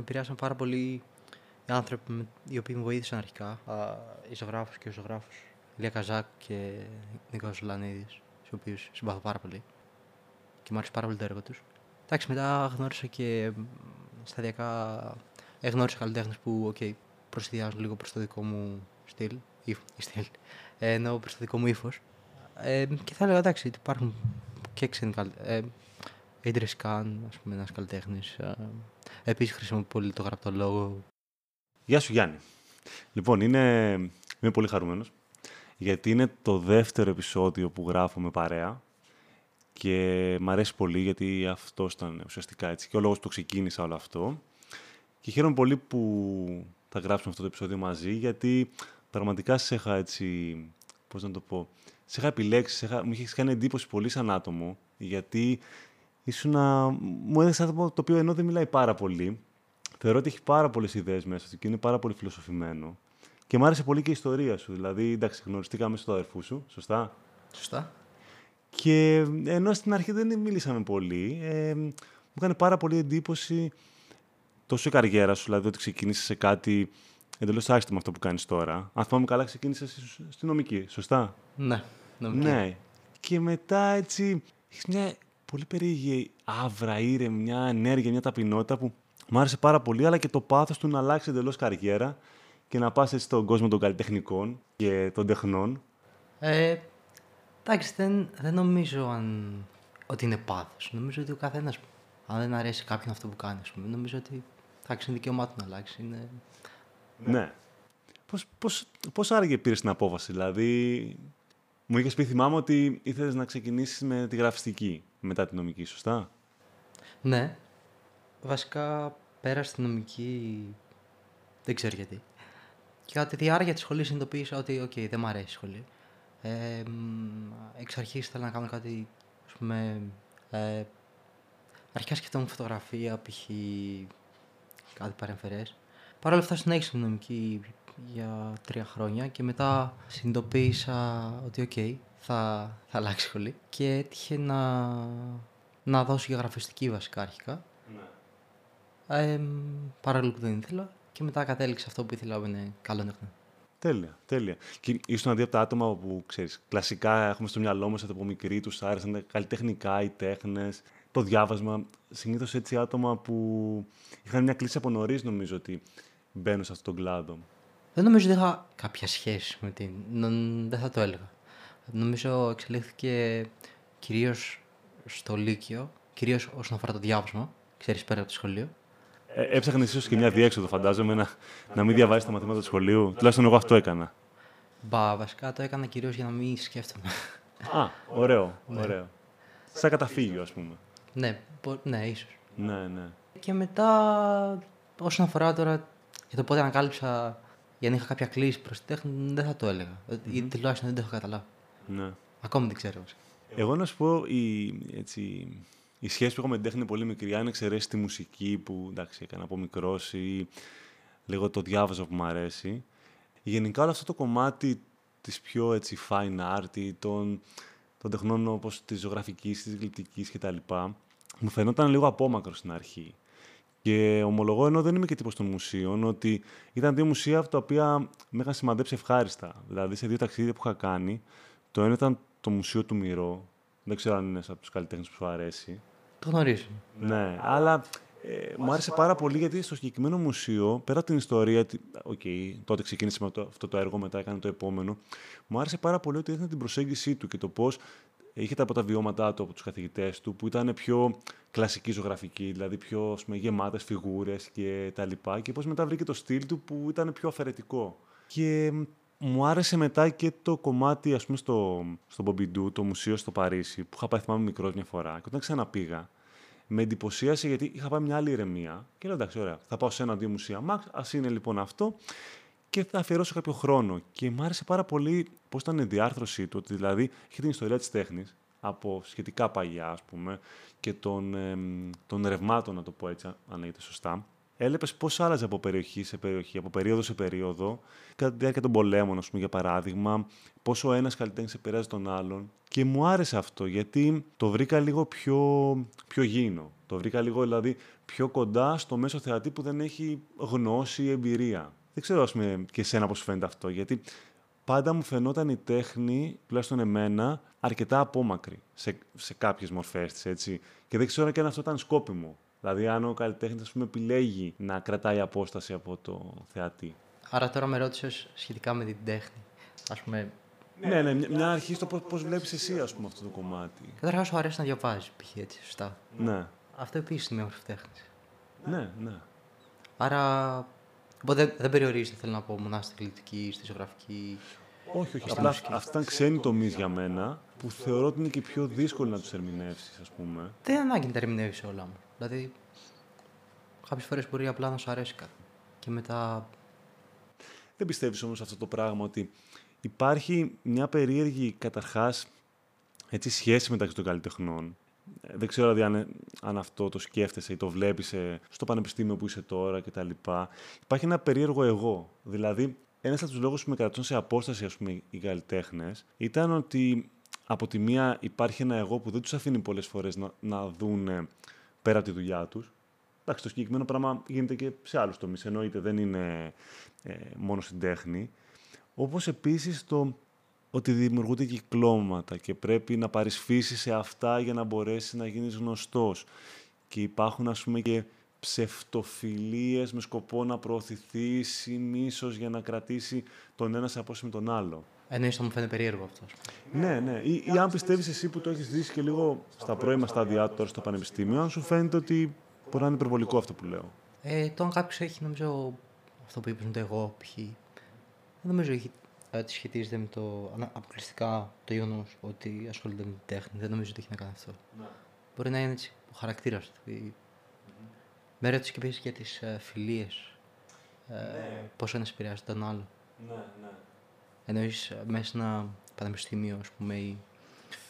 επηρεάσαν πάρα πολύ οι άνθρωποι με- οι οποίοι με βοήθησαν αρχικά. Α, οι ζωγράφος και ο ζωγράφος Ηλία Καζάκ και Νίκος Ζουλανίδης, στους οποίους συμπαθώ πάρα πολύ. Και μου άρεσε πάρα πολύ το έργο τους. Εντάξει, μετά γνώρισα και μ, σταδιακά ε, γνώρισα καλλιτέχνες που okay, προσυδειάζουν λίγο προς το δικό μου στυλ, ύφ- ή στυλ, ε, ενώ προς το δικό μου ύφος. Ε, και θα έλεγα εντάξει, ότι υπάρχουν και ξένοι καλλιτέχνες. Ε, Idris Khan, ας πούμε, ένας καλλιτέχνης. Ε, επίσης χρησιμοποιεί πολύ το γραπτό λόγο. Γεια σου Γιάννη. Λοιπόν, είναι... είμαι πολύ χαρούμενος γιατί είναι το δεύτερο επεισόδιο που γράφω με παρέα και μ' αρέσει πολύ γιατί αυτό ήταν ουσιαστικά έτσι και ο λόγος που το ξεκίνησα όλο αυτό και χαίρομαι πολύ που θα γράψουμε αυτό το επεισόδιο μαζί γιατί πραγματικά σε είχα έτσι, πώς να το πω, σε είχα επιλέξει, σε είχα, μου είχε κάνει εντύπωση πολύ σαν άτομο γιατί ήσουν μου έδειξε άτομο το οποίο ενώ δεν μιλάει πάρα πολύ Θεωρώ ότι έχει πάρα πολλές ιδέες μέσα του και είναι πάρα πολύ φιλοσοφημένο. Και μου άρεσε πολύ και η ιστορία σου. Δηλαδή, εντάξει, γνωριστήκαμε στο αδερφού σου, σωστά; Σωστά. Και ενώ στην αρχή δεν μίλησαμε πολύ, ε, μου έκανε πάρα πολύ εντύπωση τόσο η καριέρα σου, δηλαδή ότι ξεκίνησες σε κάτι εντελώς άσχετο με αυτό που κάνεις τώρα. Αν θυμάμαι καλά, ξεκίνησες στη νομική, σωστά; Ναι, νομίζω. Ναι. Και μετά έτσι έχει μια πολύ περίεργη άβρα, ήρεμη, μια ενέργεια, μια ταπεινότητα που μου άρεσε πάρα πολύ, αλλά και το πάθος του να αλλάξει εντελώς καριέρα και να πας έτσι στον κόσμο των καλλιτεχνικών και των τεχνών. Ε, εντάξει, δεν, δεν νομίζω αν, ότι είναι πάθος. Νομίζω ότι ο καθένας, αν δεν αρέσει κάποιον αυτό που κάνει, ας πούμε, νομίζω ότι εντάξει, είναι δικαίωμά του να αλλάξει. Είναι... Ναι. Πώς, πώς, πώς άραγε πήρες την απόφαση, δηλαδή... Μου είχες πει, θυμάμαι, ότι ήθελες να ξεκινήσεις με τη γραφιστική μετά την νομική, σωστά; Ναι, βασικά πέρασα στη νομική, δεν ξέρω γιατί. Και κατά τη διάρκεια της σχολής συνειδητοποίησα ότι, οκ, δεν μου αρέσει η σχολή. Ε, μ, εξ αρχής ήθελα να κάνω κάτι, ας πούμε, ε, αρχικά σκεφτόμουν φωτογραφία, π.χ. κάτι παρεμφερές. Παρ' όλα αυτά συνέχισα τη νομική για τρία χρόνια και μετά συνειδητοποίησα ότι, οκ, θα, θα αλλάξει σχολή. Και έτυχε να, να δώσω για γραφιστική βασικά αρχικά. Ε, μ, παρόλο που δεν ήθελα. Και μετά κατέληξε αυτό που ήθελα που είναι Καλών Τεχνών. Τέλεια, τέλεια. Και ήσουν αντί από τα άτομα που ξέρεις, κλασικά έχουμε στο μυαλό μας από μικροί τους άρεσαν τα καλλιτεχνικά, οι τέχνες, το διάβασμα. Συνήθως έτσι άτομα που είχαν μια κλίση από νωρίς, νομίζω ότι μπαίνουν σε αυτόν τον κλάδο. Δεν νομίζω ότι είχα κάποια σχέση με την. νο- Δεν θα το έλεγα. Νομίζω εξελίχθηκε κυρίως στο Λύκειο, κυρίως όσον αφορά το διάβασμα. Ξέρεις πέρα από το σχολείο. Ε, Έψαχνε ίσως και μια διέξοδο, φαντάζομαι, να, να μην διαβάζει τα μαθήματα του σχολείου. Τουλάχιστον εγώ αυτό έκανα. Μπα, βασικά το έκανα κυρίως για να μην σκέφτομαι. Α, ωραίο, ωραίο. Σαν καταφύγιο, ας πούμε. ναι, μπο- ναι, ίσως. Ναι, ναι. Και μετά, όσον αφορά τώρα για το πότε ανακάλυψα για να είχα κάποια κλίση προς τη τέχνη, δεν θα το έλεγα. Ή τουλάχιστον δεν το έχω καταλάβει. Ναι. Ακόμη δεν ξέρω. βασικά. Εγώ να σου πω, η, έτσι, η σχέση που έχω με την τέχνη είναι πολύ μικρή. Αν εξαιρέσεις τη μουσική που εντάξει, έκανα από μικρός ή λίγο το διάβαζα που μου αρέσει. Γενικά όλο αυτό το κομμάτι της πιο έτσι, fine art ή των, των τεχνών όπως της ζωγραφικής, της γλυπτικής κτλ. Μου φαινόταν λίγο απόμακρο στην αρχή. Και ομολογώ, ενώ δεν είμαι και τύπος των μουσείων, ότι ήταν δύο μουσεία τα οποία με είχαν σημαδέψει ευχάριστα. Δηλαδή, σε δύο ταξίδια που είχα κάνει, το ένα ήταν το Μουσείο του Μιρό. Δεν ξέρω αν είναι από τους καλλιτέχνες που σου αρέσει. Το γνωρίζω. Ναι, αλλά ε, μου άρεσε πάρα πολύ γιατί στο συγκεκριμένο μουσείο, πέρα από την ιστορία, ότι, οκ, τότε ξεκίνησε με το, αυτό το έργο, μετά έκανε το επόμενο, μου άρεσε πάρα πολύ ότι έδινε την προσέγγιση του και το πώς είχε τα από τα βιώματά του από τους καθηγητές του, που ήταν πιο κλασική ζωγραφική, δηλαδή πιο ας πούμε, γεμάτες φιγούρες και τα λοιπά, και πώς μετά βρήκε το στυλ του που ήταν πιο αφαιρετικό. Και μ, μου άρεσε μετά και το κομμάτι, ας πούμε, στο, στο Πομπιντού, το μουσείο στο Παρίσι, που είχα πάει θυμάμαι μικρός μια φορά. Και όταν ξαναπήγα, με εντυπωσίασε γιατί είχα πάει μια άλλη ηρεμία. Και λέω εντάξει, ωραία, θα πάω σε ένα-δύο μουσεία. Μαξ, ας είναι λοιπόν αυτό. Και θα αφιερώσω κάποιο χρόνο. Και μου άρεσε πάρα πολύ πώς ήταν η διάρθρωσή του. Ότι δηλαδή είχε την ιστορία της τέχνης από σχετικά παλιά, ας πούμε, και των, εμ, των ρευμάτων, να το πω έτσι, αν λέγεται σωστά. Έλεπες πώς άλλαζε από περιοχή σε περιοχή, από περίοδο σε περίοδο, κατά τη διάρκεια των πολέμων, ας πούμε, για παράδειγμα, πόσο ο ένας καλλιτέχνης επηρεάζει τον άλλον. Και μου άρεσε αυτό, γιατί το βρήκα λίγο πιο, πιο γήινο. Το βρήκα λίγο, δηλαδή, πιο κοντά στο μέσο θεατή που δεν έχει γνώση ή εμπειρία. Δεν ξέρω, ας πούμε, και εσένα πώς φαίνεται αυτό, γιατί πάντα μου φαινόταν η τέχνη, τουλάχιστον εμένα, αρκετά απόμακρη σε, σε κάποιες μορφές της, έτσι. Και δεν ξέρω και αν αυτό ήταν σκόπιμο. Δηλαδή, αν ο καλλιτέχνης, ας πούμε, επιλέγει να κρατάει απόσταση από το θεατή. Άρα τώρα με ρώτησες σχετικά με την τέχνη. Ας πούμε, Ναι, ναι, μια, μια αρχή στο πώς βλέπεις εσύ, ας πούμε, αυτό το κομμάτι. καταρχάς σου αρέσει να διαβάζεις, π.χ. έτσι, σωστά. Ναι, Αυτό επίσης είναι μια μορφή τέχνης. ναι, ναι. Άρα, οπότε δεν, δεν περιορίζεται, θέλω να πω, μονάχα στη κλητική, στη ζωγραφική. Όχι, όχι. Στα Απλά μουσική. αυτά ήταν ξένοι τομείς για μένα που θεωρώ ότι είναι και πιο δύσκολο να τους ερμηνεύσεις, ας πούμε. Δεν είναι ανάγκη να τα ερμηνεύεις όλα μου. Δηλαδή, κάποιες φορές μπορεί απλά να σου αρέσει κάτι. Και μετά. Δεν πιστεύεις όμως αυτό το πράγμα ότι υπάρχει μια περίεργη καταρχάς έτσι, σχέση μεταξύ των καλλιτεχνών. Ε, Δεν ξέρω δηλαδή αν, αν αυτό το σκέφτεσαι ή το βλέπεις ε, στο πανεπιστήμιο που είσαι τώρα κτλ. Υπάρχει ένα περίεργο εγώ. Δηλαδή, ένας από τους λόγους που με κρατούν σε απόσταση ας πούμε, οι καλλιτέχνες ήταν ότι από τη μία υπάρχει ένα εγώ που δεν τους αφήνει πολλές φορές να, να δουν ε, πέρα από τη δουλειά τους. Εντάξει, το συγκεκριμένο πράγμα γίνεται και σε άλλους τομείς. Εννοείται, δεν είναι ε, μόνο στην τέχνη. Όπως επίσης το ότι δημιουργούνται κυκλώματα και πρέπει να πάρεις φύση σε αυτά για να μπορέσεις να γίνεις γνωστός. Και υπάρχουν ας πούμε και ψευτοφιλίες με σκοπό να προωθηθείς ή μίσος για να κρατήσει τον ένας σε απόσταση με τον άλλο. Εννοείς θα μου φαίνεται περίεργο αυτό. ας πούμε. Ναι, ναι. Ή, ή αν πιστεύεις εσύ που το έχεις ζήσει και λίγο στα πρώιμα στάδια του τώρα στο πανεπιστήμιο, αν σου φαίνεται ότι μπορεί να είναι υπερβολικό αυτό που λέω. Ε, το αν κάποιος έχει, νομίζω, αυτό που είπες με το εγώ, π.χ. Δεν νομίζω έχει, ότι σχετίζεται με το ανα- αποκλειστικά το γεγονός ότι ασχολείται με την τέχνη. Δεν νομίζω ότι έχει να κάνει αυτό. Μπορεί να είναι έτσι ο χαρακτήρας του. Η... Με ρώτησε και επίση για τις ε, φιλίες. Ε, Πόσο ένα επηρεάζει τον άλλο. Ναι, ναι. Εννοείς μέσα σε ένα πανεπιστήμιο, ας πούμε, ή,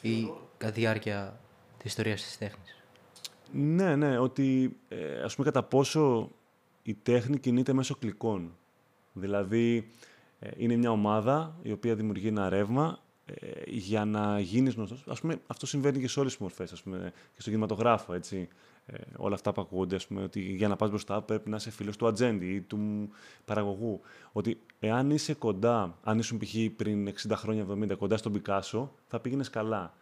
ή κατά τη διάρκεια της ιστορίας της τέχνης. Ναι, ναι, ότι ε, ας πούμε κατά πόσο η τέχνη κινείται μέσω κλικών. Δηλαδή, ε, είναι μια ομάδα η οποία δημιουργεί ένα ρεύμα ε, για να γίνεις γνωστός. Ας πούμε, αυτό συμβαίνει και σε όλες τις μορφές, ας πούμε, και στον κινηματογράφο, έτσι. Ε, όλα αυτά που ακούγονται, ας πούμε, ότι για να πας μπροστά πρέπει να είσαι φίλος του ατζέντη ή του παραγωγού. Ότι εάν είσαι κοντά, αν ήσουν π.χ. πριν 60 χρόνια, 70, κοντά στον Πικάσο, θα πήγαινες καλά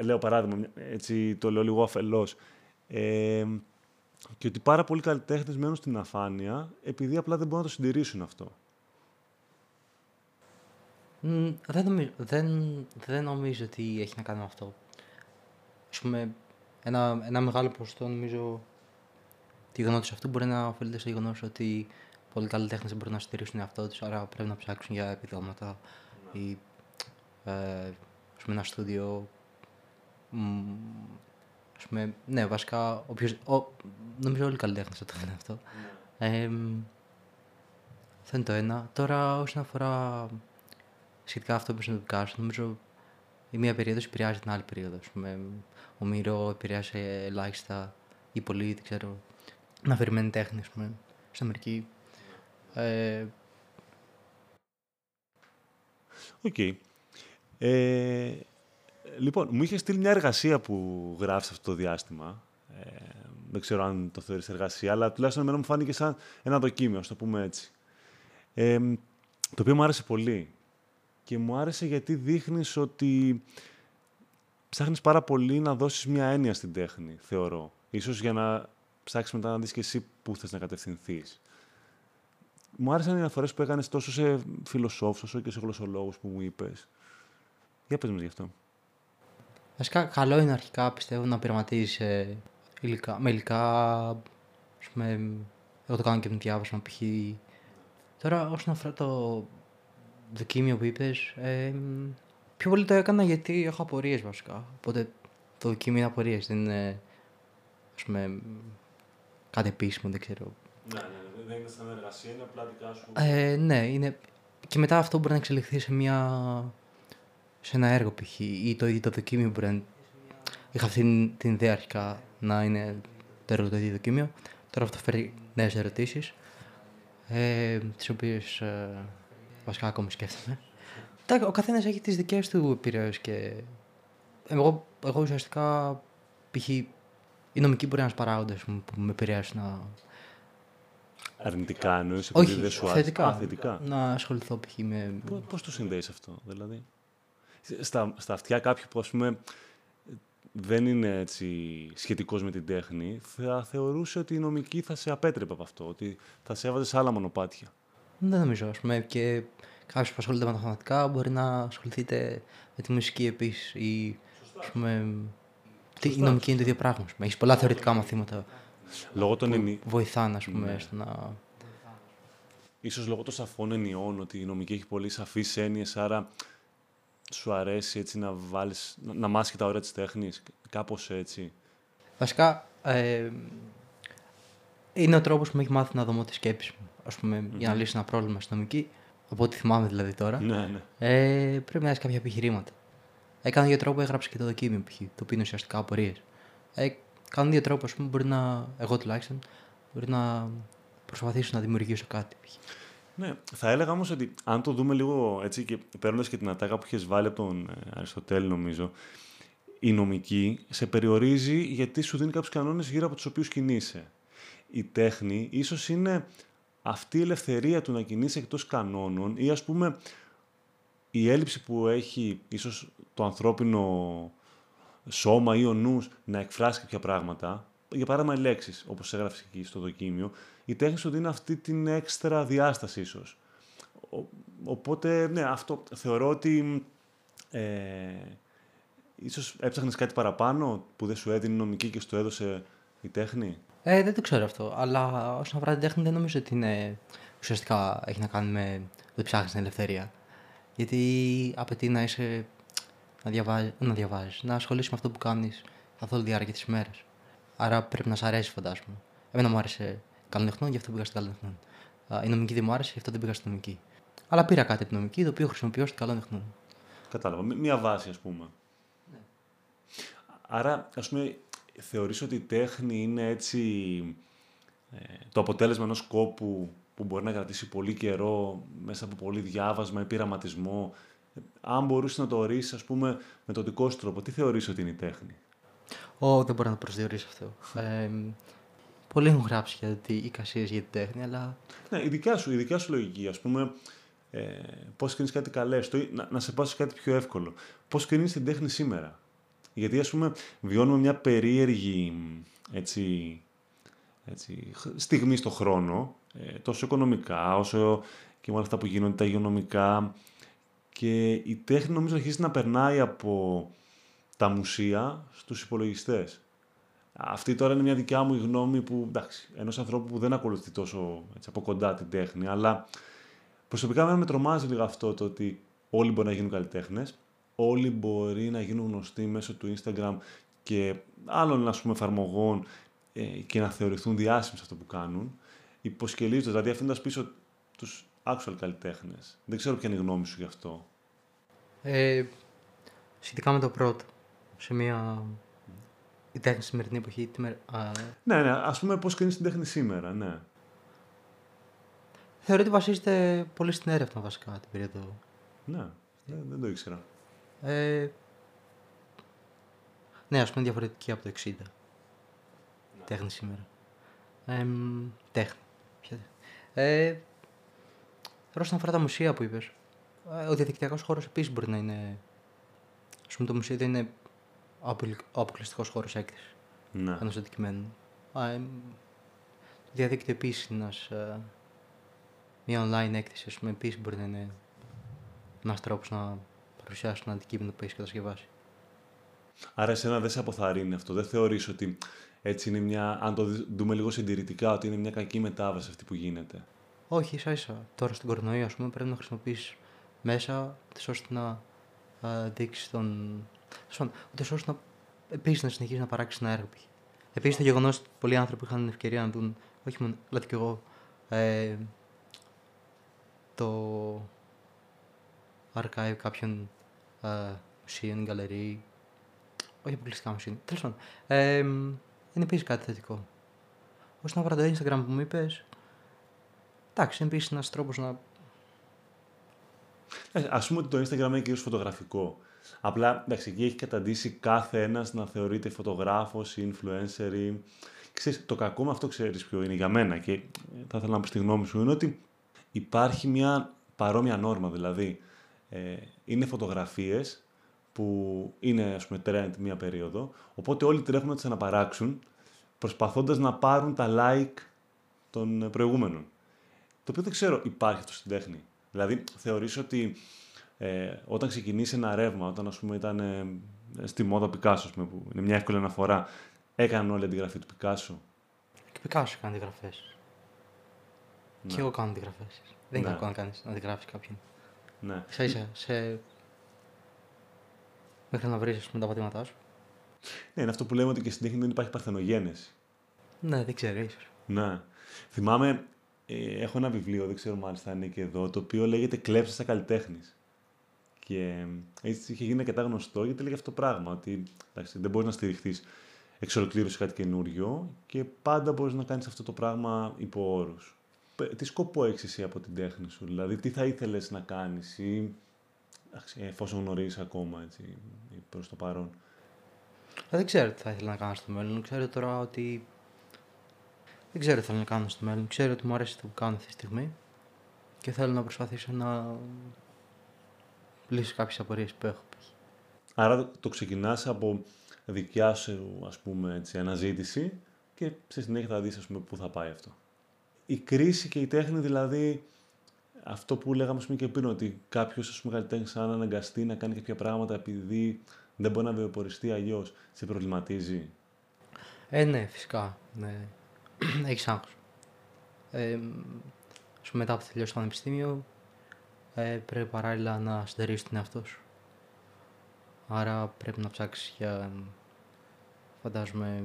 λέω παράδειγμα, έτσι το λέω λίγο αφελώς, ε, και ότι πάρα πολλοί καλλιτέχνες μένουν στην αφάνεια επειδή απλά δεν μπορούν να το συντηρήσουν αυτό. Μ, δεν, νομίζω, δεν, δεν νομίζω ότι έχει να κάνει με αυτό. Ας πούμε, ένα, ένα μεγάλο ποσοστό νομίζω τη γεγονότηση αυτού μπορεί να οφείλεται στο γεγονός ότι πολλοί καλλιτέχνες δεν μπορούν να στηρίξουν τον εαυτό τους, άρα πρέπει να ψάξουν για επιδόματα ή ε, ας πούμε, ένα στούντιο. μ, Ας πούμε, ναι, βασικά, όποιος, ο, νομίζω όλοι οι καλλιτέχνες θα το λένε αυτό. Ε, μ, αυτό είναι το ένα. Τώρα, όσον αφορά σχετικά αυτό που είπες με τον Πικάσο, νομίζω η μία περίοδος επηρεάζει την άλλη περίοδο. Ας πούμε, ο Μύρο επηρεάσε ελάχιστα ή πολύ, δεν ξέρω, να αφηρημένη τέχνη, ας πούμε, στην Αμερική. Ε, Οκ. Ε, λοιπόν, μου είχες στείλει μια εργασία που γράφεις αυτό το διάστημα. Ε, δεν ξέρω αν το θεωρείς εργασία, αλλά τουλάχιστον εμένα μου φάνηκε σαν ένα δοκίμιο, ας το πούμε έτσι. Ε, το οποίο μου άρεσε πολύ. Και μου άρεσε γιατί δείχνεις ότι ψάχνεις πάρα πολύ να δώσεις μια έννοια στην τέχνη, θεωρώ. Ίσως για να ψάξεις μετά να δεις και εσύ πού θες να κατευθυνθείς. Μου άρεσαν οι αναφορές που έκανες τόσο σε φιλοσόφους όσο και σε γλωσσολόγους που μου είπες. Για πες μας γι' αυτό. βασικά, καλό είναι αρχικά, πιστεύω, να πειραματίζεις ε, υλικά, με υλικά, ας πούμε, εγώ το κάνω και με διάβασμα, π.χ. Τώρα, όσον αφορά το δοκίμιο που είπες, ε, μ, πιο πολύ το έκανα γιατί έχω απορίες βασικά. Οπότε το δοκίμιο είναι απορίες, δεν είναι, ας πούμε, μ, κάτι επίσημο, δεν ξέρω. Ναι, ναι, δεν είναι σαν εργασία, είναι απλά δικά σου. Ε, ναι, είναι... Και μετά αυτό μπορεί να εξελιχθεί σε μια... σε ένα έργο π.χ. ή το ίδιο το δοκίμιο μπορεί να... Είχα αυτή την- την ιδέα αρχικά να είναι το έργο το ίδιο δοκίμιο. Τώρα αυτό φέρει νέες ερωτήσεις. Ε, τις οποίες ε, βασικά ακόμη σκέφτομαι. Ο καθένας έχει τις δικές του επιρροές και. Εγώ, εγώ ουσιαστικά π.χ. οι νομικοί μπορεί να είναι παράγοντες που με επηρεάσουν να. Αρνητικά εννοείς, επειδή δεν σου θετικά, Α, θετικά. Να ασχοληθώ π.χ. με. Πώς το συνδέεις αυτό, δηλαδή; Στα, στα αυτιά κάποιου που ας πούμε δεν είναι έτσι σχετικός με την τέχνη, θα θεωρούσε ότι η νομική θα σε απέτρεπε από αυτό, ότι θα σε έβαζε σε άλλα μονοπάτια. Δεν νομίζω, ας πούμε, και κάποιος που ασχολείται με τα μαθηματικά μπορεί να ασχοληθείτε με τη μουσική επίσης. Ή, ας πούμε, η νομική είναι το ίδιο πράγμα. Έχεις πολλά θεωρητικά μαθήματα λόγω των που βοηθάνε, ας πούμε, ναι. στο να... Ίσως λόγω των σαφών ενιών, ότι η νομική έχει πολύ σαφείς έννοιες, άρα σου αρέσει έτσι να βάλεις, να, να μάθεις και τα ωραία της τέχνης, κάπως έτσι. Βασικά, ε, είναι ο τρόπος που με έχει μάθει να δομώ τη σκέψη μου, ας πούμε, mm-hmm. για να λύσει ένα πρόβλημα στην νομική, από ό,τι θυμάμαι δηλαδή τώρα. Ναι, ναι. Ε, πρέπει να έχει κάποια επιχειρήματα. Έκανα δύο τρόπο, έγραψε και το δοκίμιο π.χ. Το οποίο είναι ουσιαστικά απορίες. Ε, κάνω δύο τρόπους, ας πούμε, μπορεί να, εγώ τουλάχιστον, μπορεί να προσπαθήσω να δημιουργήσω κάτι. Π.χ. Ναι, θα έλεγα όμως ότι αν το δούμε λίγο έτσι και παίρνοντας και την ατάκα που είχες βάλει από τον ε, Αριστοτέλη, νομίζω, η νομική σε περιορίζει γιατί σου δίνει κάποιους κανόνες γύρω από τους οποίους κινείσαι. Η τέχνη ίσως είναι αυτή η ελευθερία του να κινείσαι εκτός κανόνων ή ας πούμε η έλλειψη που έχει ίσως το ανθρώπινο σώμα ή ο νους να εκφράσει κάποια πράγματα, για παράδειγμα οι λέξεις, όπως έγραψε εκεί στο δοκίμιο, η τέχνη σου δίνει αυτή την έξτρα διάσταση ίσως. οπότε, ναι, αυτό θεωρώ ότι ε, ίσως έψαχνες κάτι παραπάνω που δεν σου έδινε η νομική και σου το έδωσε η τέχνη; Ε, δεν το ξέρω αυτό, αλλά όσον αφορά την τέχνη δεν νομίζω ότι είναι, ουσιαστικά έχει να κάνει με ότι ψάχνεις την ελευθερία. Γιατί απαιτεί να είσαι. να διαβάζεις, να, διαβάζεις, να ασχολείσαι με αυτό που κάνεις καθ' όλη τη διάρκεια της ημέρας. Άρα πρέπει να σ' αρέσει, φαντάζομαι. Εμένα μου άρεσε καλονιχνών, γι' αυτό πήγα στην καλονιχνών. Η νομική δεν μου άρεσε, γι' αυτό δεν πήγα στην νομική. Αλλά πήρα κάτι από την νομική, το οποίο χρησιμοποιώ στην καλονιχνών. Κατάλαβα. Μία βάση, ας πούμε. Ναι. Άρα, ας πούμε, θεωρείς ότι η τέχνη είναι έτσι ε, το αποτέλεσμα ενός κόπου που μπορεί να κρατήσει πολύ καιρό μέσα από πολύ διάβασμα ή πειραματισμό; Αν μπορούσε να το ορίσεις, ας πούμε, με το δικό σου τρόπο, τι θεωρείς ότι είναι η τέχνη; Ω, δεν μπορώ να το προσδιορίσω αυτό. Ε, πολλοί έχουν γράψει για τι εικασίες για την τέχνη, αλλά. Ναι, η δικιά σου, η δικιά σου λογική, ας πούμε, ε, πώς κρίνεις κάτι καλές, να, να σε πάω σε κάτι πιο εύκολο. Πώς κρίνεις την τέχνη σήμερα; Γιατί, ας πούμε, βιώνουμε μια περίεργη έτσι, έτσι, στιγμή στο χρόνο ε, τόσο οικονομικά, όσο και με όλα αυτά που γίνονται, τα υγειονομικά. Και η τέχνη νομίζω αρχίζει να περνάει από τα μουσεία στους υπολογιστές. Αυτή τώρα είναι μια δικιά μου γνώμη που, εντάξει, ενός ανθρώπου που δεν ακολουθεί τόσο έτσι, από κοντά την τέχνη, αλλά προσωπικά με τρομάζει λίγο αυτό το ότι όλοι μπορεί να γίνουν καλλιτέχνες, όλοι μπορεί να γίνουν γνωστοί μέσω του Instagram και άλλων ας πούμε, εφαρμογών ε, και να θεωρηθούν διάσημοι σε αυτό που κάνουν υποσκελίζοντας, δηλαδή αφήνοντας πίσω τους actual καλλιτέχνες. Δεν ξέρω ποια είναι η γνώμη σου γι' αυτό. Ε, σχετικά με το πρώτο, σε μια. Η τέχνη σημερινή εποχή. Τη μέρα, α... Ναι, ναι, ας πούμε πώς κρίνεις την τέχνη σήμερα, ναι. Θεωρώ ότι βασίζεται πολύ στην έρευνα βασικά την περίοδο. Ναι, δεν, δεν το ήξερα. Ε, ναι, ας πούμε διαφορετική από το 60. Ναι. Τέχνη σήμερα. Ε, τέχνη. Ε, τώρα, όσον αφορά τα μουσεία που είπες, ε, ο διαδικτυακός χώρος επίσης μπορεί να είναι. Α πούμε, το μουσείο δεν είναι ο αποκλειστικός χώρος έκθεσης ναι. ενό αντικειμένου. Ε, το διαδίκτυο επίσης είναι ένας, ε, μια online έκθεση, ας πούμε, επίσης μπορεί να είναι ένας τρόπος να παρουσιάσει ένα αντικείμενο που έχεις κατασκευάσει. Άρα, εσένα δεν σε αποθαρρύνει αυτό. Δεν θεωρείς ότι έτσι είναι μια, αν το δούμε λίγο συντηρητικά, ότι είναι μια κακή μετάβαση αυτή που γίνεται; Όχι, ίσα ίσα. Τώρα στην κορονοϊό, ας πούμε, πρέπει να χρησιμοποιήσεις μέσα, ώστε να δείξεις τον. Ούτε ώστε να επίσης να συνεχίσεις να παράξεις ένα έργο. Επίσης το γεγονός ότι πολλοί άνθρωποι είχαν την ευκαιρία να δουν, όχι μόνο, αλλά και εγώ, ε, το archive κάποιων ε, μουσείων, γκαλερί, όχι αποκλειστικά μουσείων. Τέλος πάντων. Ε, είναι επίση κάτι θετικό. Όσον αφορά το Instagram που μου είπες. Εντάξει, είναι επίση ένας τρόπος να. Ε, Α πούμε ότι το Instagram είναι κυρίως φωτογραφικό. Απλά εντάξει, εκεί έχει καταντήσει κάθε ένας να θεωρείται φωτογράφος ή influencer. Ή... Ξέρεις, το κακό με αυτό ξέρεις ποιο είναι για μένα και θα ήθελα να πω στη γνώμη σου είναι ότι υπάρχει μια παρόμοια νόρμα. Δηλαδή, ε, είναι φωτογραφίες που είναι ας πούμε trend μία περίοδο, οπότε όλοι τρέχουν να τις αναπαράξουν προσπαθώντας να πάρουν τα like των προηγούμενων. Το οποίο δεν ξέρω, υπάρχει αυτό στην τέχνη. Δηλαδή, θεωρείς ότι ε, όταν ξεκινήσει ένα ρεύμα, όταν ας πούμε ήταν ε, στη μόδα Πικάσο, που είναι μια εύκολη αναφορά, έκαναν όλη αντιγραφή του Πικάσο. Και Πικάσο έκανε αντιγραφές. Ναι. Και εγώ κάνω αντιγραφές. Δεν είναι ναι. κακό να κάνεις να αντιγράφεις κάποιον. Ναι. Σα ίσα, σε... μέχρι να βρεις τα πατήματά σου. Ναι, είναι αυτό που λέμε ότι και στην τέχνη δεν υπάρχει παρθενογένεση. Ναι, δεν ξέρω, ίσως. Ναι. Θυμάμαι, ε, έχω ένα βιβλίο, δεν ξέρω μάλιστα αν είναι και εδώ, το οποίο λέγεται Κλέψε στα καλλιτέχνης. Και έτσι είχε γίνει αρκετά γνωστό γιατί λέγει αυτό το πράγμα. Ότι εντάξει, δεν μπορείς να στηριχθείς εξ ολοκλήρου σε κάτι καινούριο και πάντα μπορείς να κάνεις αυτό το πράγμα υπό όρους τι σκοπό έχεις εσύ από την τέχνη σου, δηλαδή τι θα ήθελες να κάνεις ή εφόσον γνωρίζεις ακόμα έτσι, προς το παρόν. Ε, δεν ξέρω τι θα ήθελα να κάνω στο μέλλον. Ξέρω τώρα ότι. Δεν ξέρω τι θέλω να κάνω στο μέλλον. Ξέρω ότι μου αρέσει το που κάνω αυτή τη στιγμή και θέλω να προσπαθήσω να λύσω κάποιες απορίες που έχω. Άρα το ξεκινάς από δικιά σου ας πούμε, έτσι, αναζήτηση και στη συνέχεια θα δεις πού θα πάει αυτό η κρίση και η τέχνη δηλαδή αυτό που λέγαμε πούμε, και πριν, ότι κάποιος καλλιτέχνης, αν αναγκαστεί να κάνει κάποια πράγματα επειδή δεν μπορεί να βιοποριστεί αλλιώς, σε προβληματίζει; Ε, ναι, φυσικά. Ναι. Έχεις άγχος. Ε, μετά από τελειώσει το πανεπιστήμιο, ε, πρέπει παράλληλα να συντηρήσει τον εαυτό σου. Άρα πρέπει να ψάξεις για. Φαντάζομαι.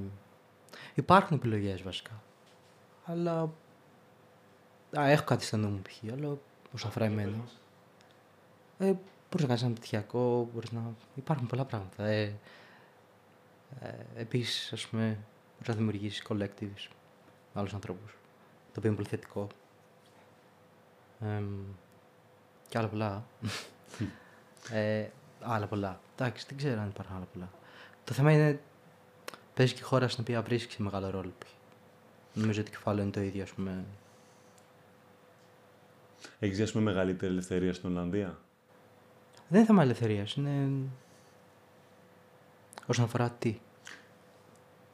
Υπάρχουν επιλογές βασικά. Αλλά Α, έχω κάτι στο νου μου π.χ. αλλά όσον αφορά εμένα. Ε, μπορείς να κάνεις ένα πτυχιακό, μπορείς να. Υπάρχουν πολλά πράγματα. Ε, ε, Επίσης, ας πούμε, μπορείς να δημιουργήσεις collectives με άλλους ανθρώπους. Το οποίο είναι πολύ θετικό. Ε, και άλλα πολλά. ε, άλλα πολλά. Εντάξει, δεν ξέρω αν υπάρχουν άλλα πολλά. Το θέμα είναι. Παίζει και η χώρα στην οποία βρίσκεις μεγάλο ρόλο. Νομίζω ότι το κεφάλαιο είναι το ίδιο, ας πούμε, έχεις ζήσει με μεγαλύτερη ελευθερία στην Ολλανδία; Δεν είναι θέμα ελευθερίας. Είναι. Όσον αφορά τι.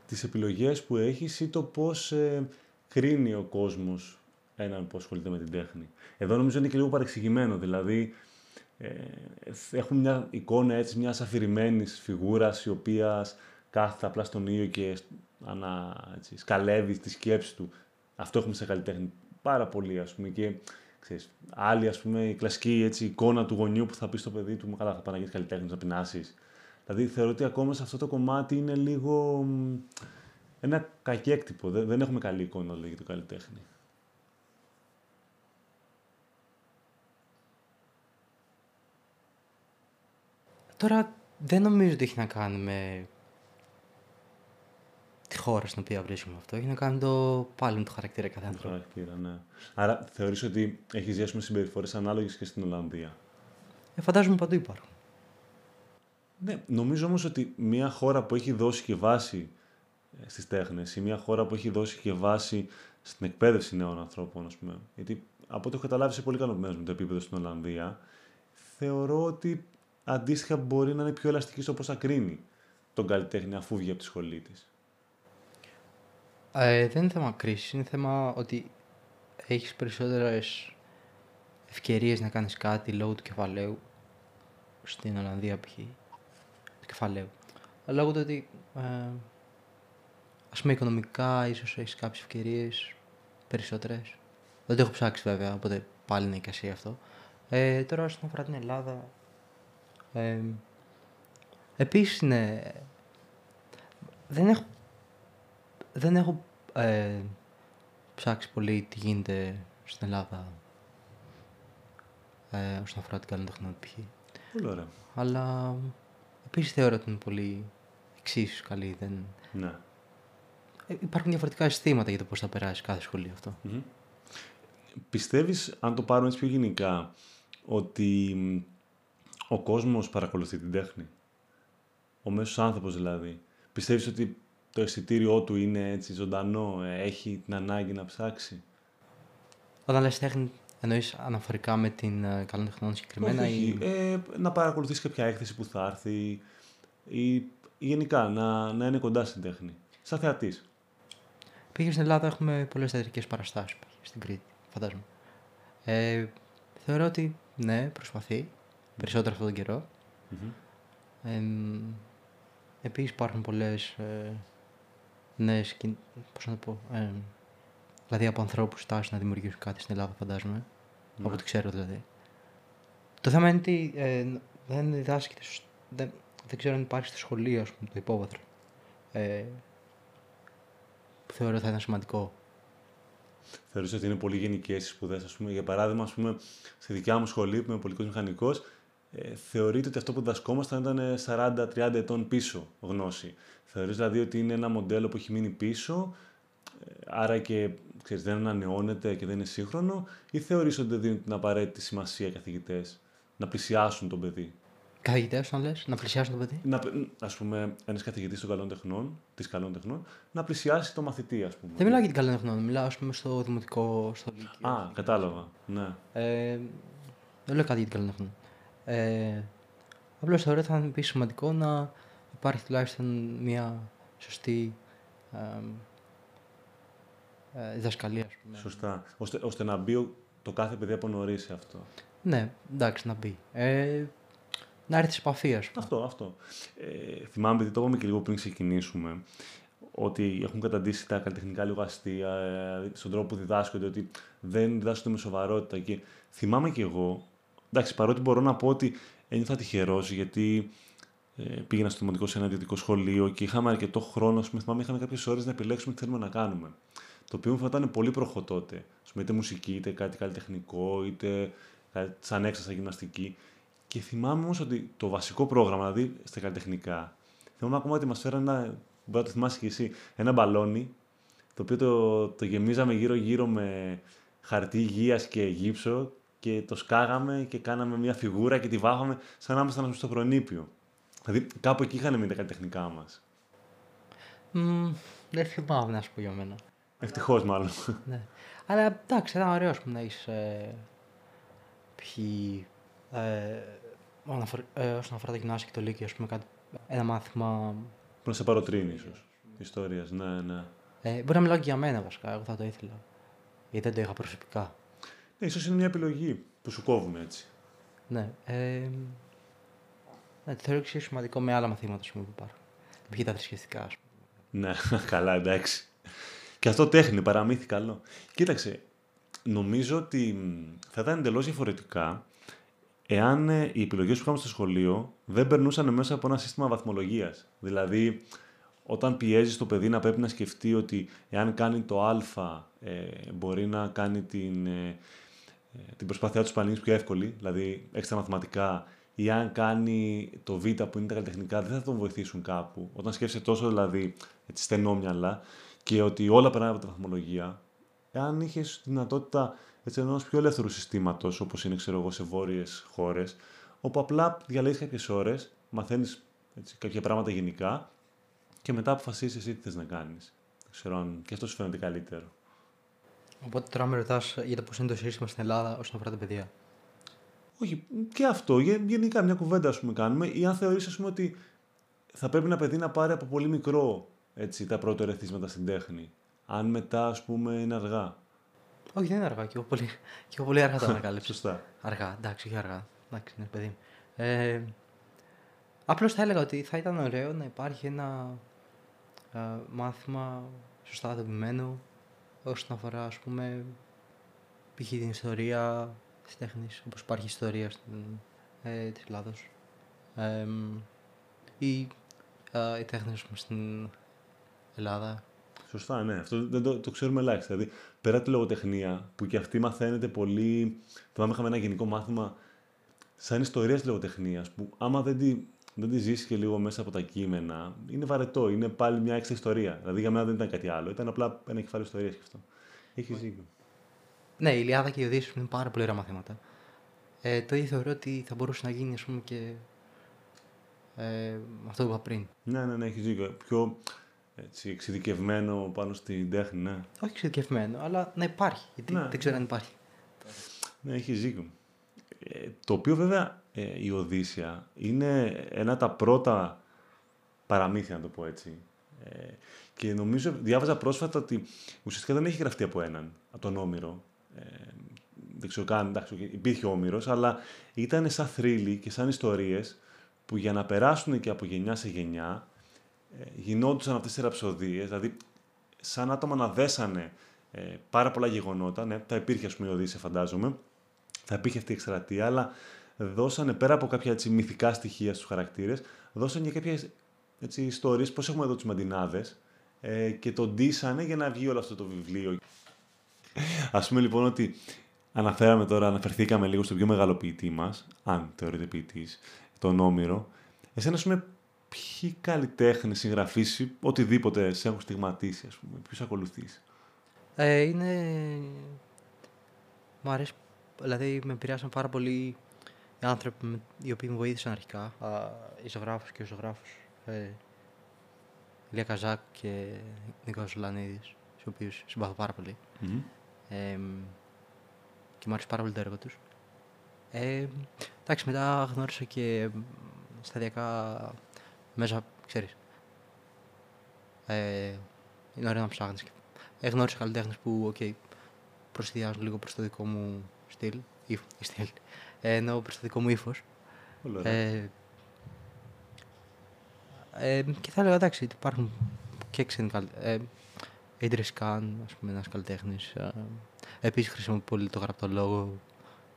Τις επιλογές που έχεις ή το πώς ε, κρίνει ο κόσμος έναν που ασχολείται με την τέχνη; Εδώ νομίζω είναι και λίγο παρεξηγημένο. Δηλαδή, ε, έχουμε μια εικόνα έτσι μιας αφηρημένης φιγούρας η οποία κάθεται απλά στον ήλιο και ανα, έτσι, σκαλεύει τη σκέψη του. Αυτό έχουμε σε καλλιτέχνη πάρα πολύ, ας πούμε. Και Ξέρεις, άλλη, ας πούμε, η κλασική έτσι, εικόνα του γονιού που θα πει στο παιδί του, καλά, θα πάνε να καλλιτέχνης, να πεινάσεις. Δηλαδή, θεωρώ ότι ακόμα σε αυτό το κομμάτι είναι λίγο ένα κακέκτυπο. Δεν, δεν έχουμε καλή εικόνα, λέει, για το καλλιτέχνη. Τώρα, δεν νομίζω ότι έχει να κάνει με τη χώρα στην οποία βρίσκουμε αυτό. Έχει να κάνει το πάλι με το χαρακτήρα κάθε άνθρωπο. Χαρακτήρα, ναι. Άρα θεωρείς ότι έχεις ζήσει με συμπεριφορές ανάλογες και στην Ολλανδία; Ε, φαντάζομαι παντού υπάρχουν. Ναι, νομίζω όμως ότι μια χώρα που έχει δώσει και βάση ε, στις τέχνες ή μια χώρα που έχει δώσει και βάση στην εκπαίδευση νέων ανθρώπων, ας πούμε. Γιατί από ό,τι έχω καταλάβει, είσαι πολύ ικανοποιημένος με το επίπεδο στην Ολλανδία. Θεωρώ ότι αντίστοιχα μπορεί να είναι πιο ελαστική στο πώς θα κρίνει τον καλλιτέχνη αφού βγει από τη σχολή της. Ε, δεν είναι θέμα κρίσης, είναι θέμα ότι έχεις περισσότερες ευκαιρίες να κάνεις κάτι λόγω του κεφαλαίου στην Ολλανδία π.χ. του κεφαλαίου. Αλλά λόγω του ότι ε, ας πούμε οικονομικά ίσως έχεις κάποιες ευκαιρίες περισσότερες. Δεν το έχω ψάξει βέβαια, οπότε πάλι είναι εικασία αυτό. Ε, τώρα όσον αφορά την Ελλάδα, ε, επίσης είναι... Δεν έχω δεν έχω ε, ψάξει πολύ τι γίνεται στην Ελλάδα ε, όσον αφορά την καλλιτεχνία π.χ. Πολύ ωραία. Αλλά επίσης θεωρώ ότι είναι πολύ εξίσου καλή. Δεν... Ναι. Ε, υπάρχουν διαφορετικά συστήματα για το πώς θα περάσει κάθε σχολείο αυτό. Mm-hmm. Πιστεύεις, αν το πάρουμε έτσι πιο γενικά, ότι ο κόσμος παρακολουθεί την τέχνη; Ο μέσος άνθρωπος δηλαδή. Πιστεύεις ότι το αισθητήριό του είναι έτσι ζωντανό, ε, έχει την ανάγκη να ψάξει; Όταν λες τέχνη, εννοείς αναφορικά με την uh, καλών τεχνών συγκεκριμένα όχι, ή... Ε, να παρακολουθείς κάποια έκθεση που θα έρθει ή, ή γενικά να, να είναι κοντά στην τέχνη. Σαν θεατής. Πήγε στην Ελλάδα, έχουμε πολλές θεατρικές παραστάσεις στην Κρήτη, φαντάζομαι. Ε, θεωρώ ότι ναι, προσπαθεί περισσότερο αυτόν τον καιρό. Mm-hmm. Ε, επίσης υπάρχουν πολλές ε, νέες, πώς να το πω, ε, δηλαδή από ανθρώπους στάσεις να δημιουργήσουν κάτι στην Ελλάδα φαντάζομαι, mm-hmm. από ό,τι ξέρω δηλαδή. Το θέμα είναι ότι ε, δεν διδάσκεται, δεν, δεν ξέρω αν υπάρχει στο σχολείο ας πούμε, το υπόβαθρο. Ε, που θεωρώ θα ήταν σημαντικό. Θεωρείς ότι είναι πολύ γενικές οι σπουδές, ας πούμε. Για παράδειγμα, ας πούμε, στη δικιά μου σχολή που είμαι πολιτικό μηχανικός, ε, θεωρείται ότι αυτό που διδασκόμασταν ήταν 40-30 ετών πίσω γνώση. Θεωρείς δηλαδή ότι είναι ένα μοντέλο που έχει μείνει πίσω, ε, άρα και ξέρεις, δεν ανανεώνεται και δεν είναι σύγχρονο, ή θεωρείς ότι δεν δίνουν την απαραίτητη σημασία οι καθηγητές να πλησιάσουν τον παιδί; Καθηγητές, αν λες, να πλησιάσουν το παιδί; Να, ας πούμε, ένας καθηγητής των καλών τεχνών, της καλών τεχνών, να πλησιάσει το μαθητή, ας πούμε. Δεν μιλάω για την καλών τεχνών, μιλάω ας πούμε, στο δημοτικό, στο λύκειο. Α, κατάλαβα. Ναι. Ε, δεν λέω κάτι για την καλών τεχνών. Ε, Απλώς θεωρώ ότι θα είναι σημαντικό να υπάρχει τουλάχιστον μια σωστή ε, ε, διδασκαλία. Ας πούμε. Σωστά. Ώστε, ώστε να μπει το κάθε παιδί από νωρίς σε αυτό. Ναι, εντάξει, να μπει. Ε, να έρθει σε επαφή, ας πούμε. Αυτό, αυτό. Ε, θυμάμαι, επειδή το είπαμε και λίγο πριν ξεκινήσουμε, ότι έχουν καταντήσει τα καλλιτεχνικά λίγο αστεία, ε, στον τρόπο που διδάσκονται, ότι δεν διδάσκονται με σοβαρότητα. Και θυμάμαι κι εγώ, εντάξει, παρότι μπορώ να πω ότι ένιωθα τυχερός, γιατί ε, πήγαινα στο δημοτικό σε ένα ιδιωτικό σχολείο και είχαμε αρκετό χρόνο, πούμε, θυμάμαι, είχαμε κάποιες ώρες να επιλέξουμε τι θέλουμε να κάνουμε. Το οποίο μου φαίνεται πολύ προχώ τότε. είτε μουσική, είτε κάτι καλλιτεχνικό, είτε κάτι σαν έξασα γυμναστική. Και θυμάμαι όμως ότι το βασικό πρόγραμμα, δηλαδή στα καλλιτεχνικά, θυμάμαι ακόμα ότι μας φέρανε ένα, μπορεί να το θυμάσαι και εσύ, ένα μπαλόνι, το οποίο το, το γεμίζαμε γύρω-γύρω με χαρτί υγείας και γύψο και το σκάγαμε και κάναμε μια φιγούρα και τη βάφαμε σαν να ήμασταν στο χρονίπιο. Δηλαδή κάπου εκεί είχαν μείνει τα καλλιτεχνικά μας. Mm, δεν θυμάμαι να σου πω για μένα. Ευτυχώς μάλλον. ναι. Αλλά εντάξει, ήταν ωραίος να είσαι. Ε, ποιοι ε, ε, όσον αφορά τα γυμνάσια και το Λύκειο, ας πούμε, κάτι, ένα μάθημα... Που να σε παροτρύνει, ίσως, ιστορίας, ναι, ναι. Ε, μπορεί να μιλάω και για μένα, βασικά, εγώ θα το ήθελα. Γιατί δεν το είχα προσωπικά. Ναι, ίσως είναι μια επιλογή που σου κόβουν έτσι. Ναι. Ε, ναι, το θεωρώ εξίσου σημαντικό με άλλα μαθήματα πούμε, που υπάρχουν. Ποιοι τα θρησκευτικά, ας πούμε. Ναι, καλά, εντάξει. Και αυτό τέχνη, παραμύθι καλό. Κοίταξε, νομίζω ότι θα ήταν εντελώς διαφορετικά εάν ε, οι επιλογές που είχαμε στο σχολείο δεν περνούσαν μέσα από ένα σύστημα βαθμολογίας. Δηλαδή, όταν πιέζεις το παιδί να πρέπει να σκεφτεί ότι εάν κάνει το Α, ε, μπορεί να κάνει την, ε, την προσπάθειά τους σπανίνης πιο εύκολη, δηλαδή έξτρα μαθηματικά, ή αν κάνει το Β που είναι τα καλλιτεχνικά, δεν θα τον βοηθήσουν κάπου. Όταν σκέφτεσαι τόσο δηλαδή έτσι, στενόμυαλα και ότι όλα περνάνε από τη βαθμολογία, εάν είχες δυνατότητα έτσι, ενός πιο ελεύθερου συστήματος, όπως είναι ξέρω εγώ, σε βόρειες χώρες, όπου απλά διαλέγεις κάποιες ώρες, μαθαίνεις κάποια πράγματα γενικά και μετά αποφασίζεις εσύ τι θες να κάνεις. Ξέρω αν και αυτό σου φαίνεται καλύτερο. Οπότε τώρα με ρωτάς για το πώς είναι το σύστημα στην Ελλάδα όσον αφορά την παιδεία. Όχι, και αυτό. Γενικά μια κουβέντα ας πούμε, κάνουμε. Ή αν θεωρείς ότι θα πρέπει ένα παιδί να πάρει από πολύ μικρό έτσι, τα πρώτα ερεθίσματα στην τέχνη. Αν μετά, ας πούμε, είναι αργά. Όχι, δεν είναι αργά. Και εγώ πολύ, και εγώ πολύ αργά το ανακάλυψα. Σωστά. Αργά, εντάξει, όχι αργά. Εντάξει, είναι παιδί. Ε, Απλώς θα έλεγα ότι θα ήταν ωραίο να υπάρχει ένα ε, μάθημα σωστά δομημένο όσον αφορά, ας πούμε, π.χ. την ιστορία της τέχνης, όπως υπάρχει ιστορία στην, ε, της Ελλάδος. Ε, ή ε, οι τέχνες στην Ελλάδα Σωστά, ναι. Αυτό δεν το, το ξέρουμε ελάχιστα. Δηλαδή, πέρα τη λογοτεχνία, που και αυτή μαθαίνεται πολύ. Θυμάμαι, είχαμε ένα γενικό μάθημα σαν ιστορία της λογοτεχνίας, που άμα δεν τη δεν τη ζήσει και λίγο μέσα από τα κείμενα, είναι βαρετό. Είναι πάλι μια έξτρα ιστορία. Δηλαδή για μένα δεν ήταν κάτι άλλο. Ήταν απλά ένα κεφάλαιο ιστορίας και αυτό. Έχεις δίκιο. Ναι, η Ιλιάδα και η Οδύσσης είναι πάρα πολύ ωραία μαθήματα. Ε, το ίδιο θεωρώ ότι θα μπορούσε να γίνει, ας πούμε, και ε, αυτό που είπα πριν. Ναι, ναι, ναι, έχεις δίκιο. Πιο έτσι, εξειδικευμένο πάνω στην τέχνη, ναι. Όχι εξειδικευμένο, αλλά να υπάρχει. Γιατί Ναι. δεν ξέρω αν υπάρχει. Ναι, έχεις δίκιο. Ε, το οποίο βέβαια ε, η Οδύσσια είναι ένα από τα πρώτα παραμύθια, να το πω έτσι. Ε, και νομίζω, διάβαζα πρόσφατα ότι ουσιαστικά δεν έχει γραφτεί από έναν, από τον Όμηρο. Ε, δεν ξέρω καν, εντάξει, υπήρχε ο Όμηρος, αλλά ήταν σαν θρύλοι και σαν ιστορίες που για να περάσουν και από γενιά σε γενιά ε, γινόντουσαν αυτές οι ραψοδίες, δηλαδή σαν άτομα να δέσανε ε, πάρα πολλά γεγονότα, ναι, θα υπήρχε ας πούμε η Οδύσσια φαντάζομαι, θα υπήρχε αυτή η εκστρατεία, αλλά δώσανε πέρα από κάποια έτσι, μυθικά στοιχεία στους χαρακτήρες, δώσανε και κάποιες έτσι, ιστορίες, πώς έχουμε εδώ τους μαντινάδες, ε, και τον ντύσανε για να βγει όλο αυτό το βιβλίο. Ας πούμε λοιπόν ότι αναφέραμε τώρα, αναφερθήκαμε λίγο στο πιο μεγάλο ποιητή μας, αν θεωρείται ποιητής, τον Όμηρο. Εσένα, ας πούμε, ποιοι καλλιτέχνες, συγγραφείς ή οτιδήποτε σε έχουν στιγματίσει, ας πούμε, ποιους ακολουθείς; Ε, είναι... Μου αρέσει, δηλαδή με επηρεάσαν πάρα πολύ οι άνθρωποι με- οι οποίοι με βοήθησαν αρχικά. Α, οι ζωγράφος και ο ζωγράφος. Ε, Ηλία Καζάκ και Νίκος Λανίδης, τους οποίους συμπαθώ πάρα πολύ. Μμμ. Ε, και μου άρεσε πάρα πολύ το έργο τους. Ε, εντάξει, μετά γνώρισα και μ, σταδιακά μέσα, ξέρεις. Ε, είναι ωραίο να ψάχνεις. και- Ε, γνώρισα καλλιτέχνες που, οκ, προσθιάζουν λίγο προς το δικό μου στυλ, ύφ, στυλ, ε, ενώ προς το δικό μου ύφος. Πολύ ωραία. Ε, ε, και θα έλεγα εντάξει, ότι υπάρχουν και ξένοι καλλιτέχνε. Ε, Idris Khan, ας πούμε, ένας καλλιτέχνης. Ε, επίσης χρησιμοποιεί πολύ το γραπτό λόγο,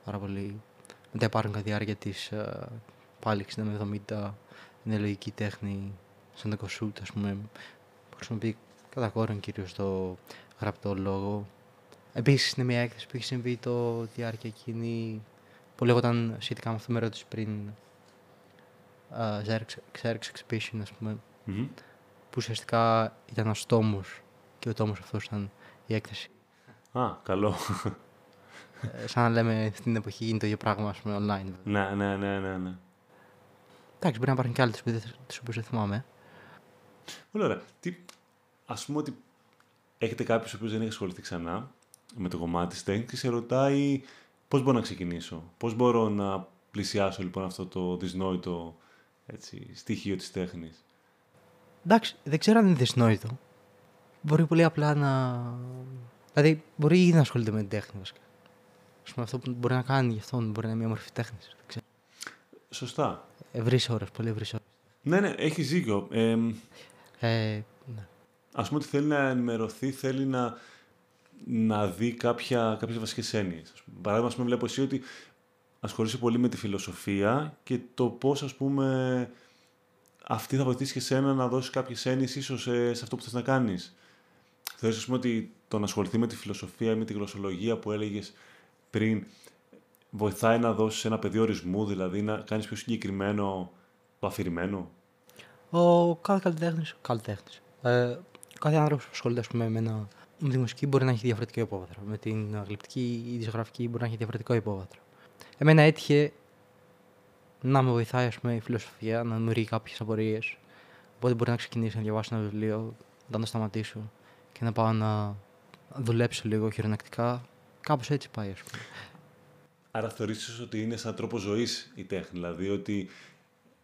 πάρα πολύ. Μετά υπάρχουν κατά τη διάρκεια της ε, πάλι 60-70, είναι λογική τέχνη, σαν το κοσούτ, ας πούμε, που χρησιμοποιεί κατά κόρον κυρίως το γραπτό λόγο. Επίσης είναι μια έκθεση που έχει συμβεί το διάρκεια εκείνη που λέγονταν σχετικά με αυτό με ρώτησε πριν uh, Xerox Exhibition, ας πούμε, Μμμ. που ουσιαστικά ήταν ένας τόμος και ο τόμος αυτός ήταν η έκθεση. Α, καλό. Ε, σαν να λέμε στην εποχή γίνει το ίδιο πράγμα, ας πούμε, online. βέβαια. ναι, ναι, ναι, ναι, ναι. Εντάξει, μπορεί να υπάρχουν και άλλες που δεν- τις οποίες δεν θυμάμαι. Πολύ ωραία. Τι, ας πούμε ότι έχετε κάποιους ο οποίος δεν έχει ασχοληθεί ξανά με το κομμάτι της τέχνης και σε ρωτάει πώς μπορώ να ξεκινήσω; Πώς μπορώ να πλησιάσω λοιπόν αυτό το δυσνόητο έτσι, στοιχείο της τέχνης; Εντάξει, δεν ξέρω αν είναι δυσνόητο. Μπορεί πολύ απλά να... Δηλαδή, μπορεί ήδη να ασχολείται με την τέχνη, βασικά. Ας πούμε, αυτό που μπορεί να κάνει γι' αυτόν μπορεί να είναι μια μορφή τέχνης. Δεν ξέρω. Σωστά. Ευρύς ώρας, πολύ ευρύς ώρας. Ναι, ναι, έχεις δίκιο. Ε, Ε, ναι. ας πούμε ότι θέλει να ενημερωθεί, θέλει να, να δει κάποια, κάποιες βασικές έννοιες. Ας πούμε. Παράδειγμα, ας πούμε, βλέπω εσύ ότι ασχολείσαι πολύ με τη φιλοσοφία και το πώς, ας πούμε, αυτή θα βοηθήσει και εσένα να δώσεις κάποιες έννοιες ίσως σε, σε αυτό που θες να κάνεις. Θεωρείς, ας πούμε, ότι το να ασχοληθεί με τη φιλοσοφία ή με τη γλωσσολογία που έλεγες πριν βοηθάει να δώσεις ένα πεδίο ορισμού, δηλαδή να κάνεις πιο συγκεκριμένο το αφηρημένο; Ο κάθε καλλιτέχνης. Καλλιτέχνης. Ε, κάθε άνθρωπος που ασχολείται ας πούμε, με, ένα, με τη μουσική μπορεί να έχει διαφορετικό υπόβαθρο. Με την γλυπτική ή τη ζωγραφική μπορεί να έχει διαφορετικό υπόβαθρο. Εμένα έτυχε να με βοηθάει ας πούμε, η φιλοσοφία, να δημιουργεί κάποιες απορίες. Οπότε μπορεί να ξεκινήσω να διαβάσω ένα βιβλίο, να το σταματήσω και να πάω να δουλέψω λίγο χειρονακτικά. Κάπως έτσι πάει, ας πούμε. Άρα θεωρείς ότι είναι σαν τρόπο ζωής η τέχνη, δηλαδή ότι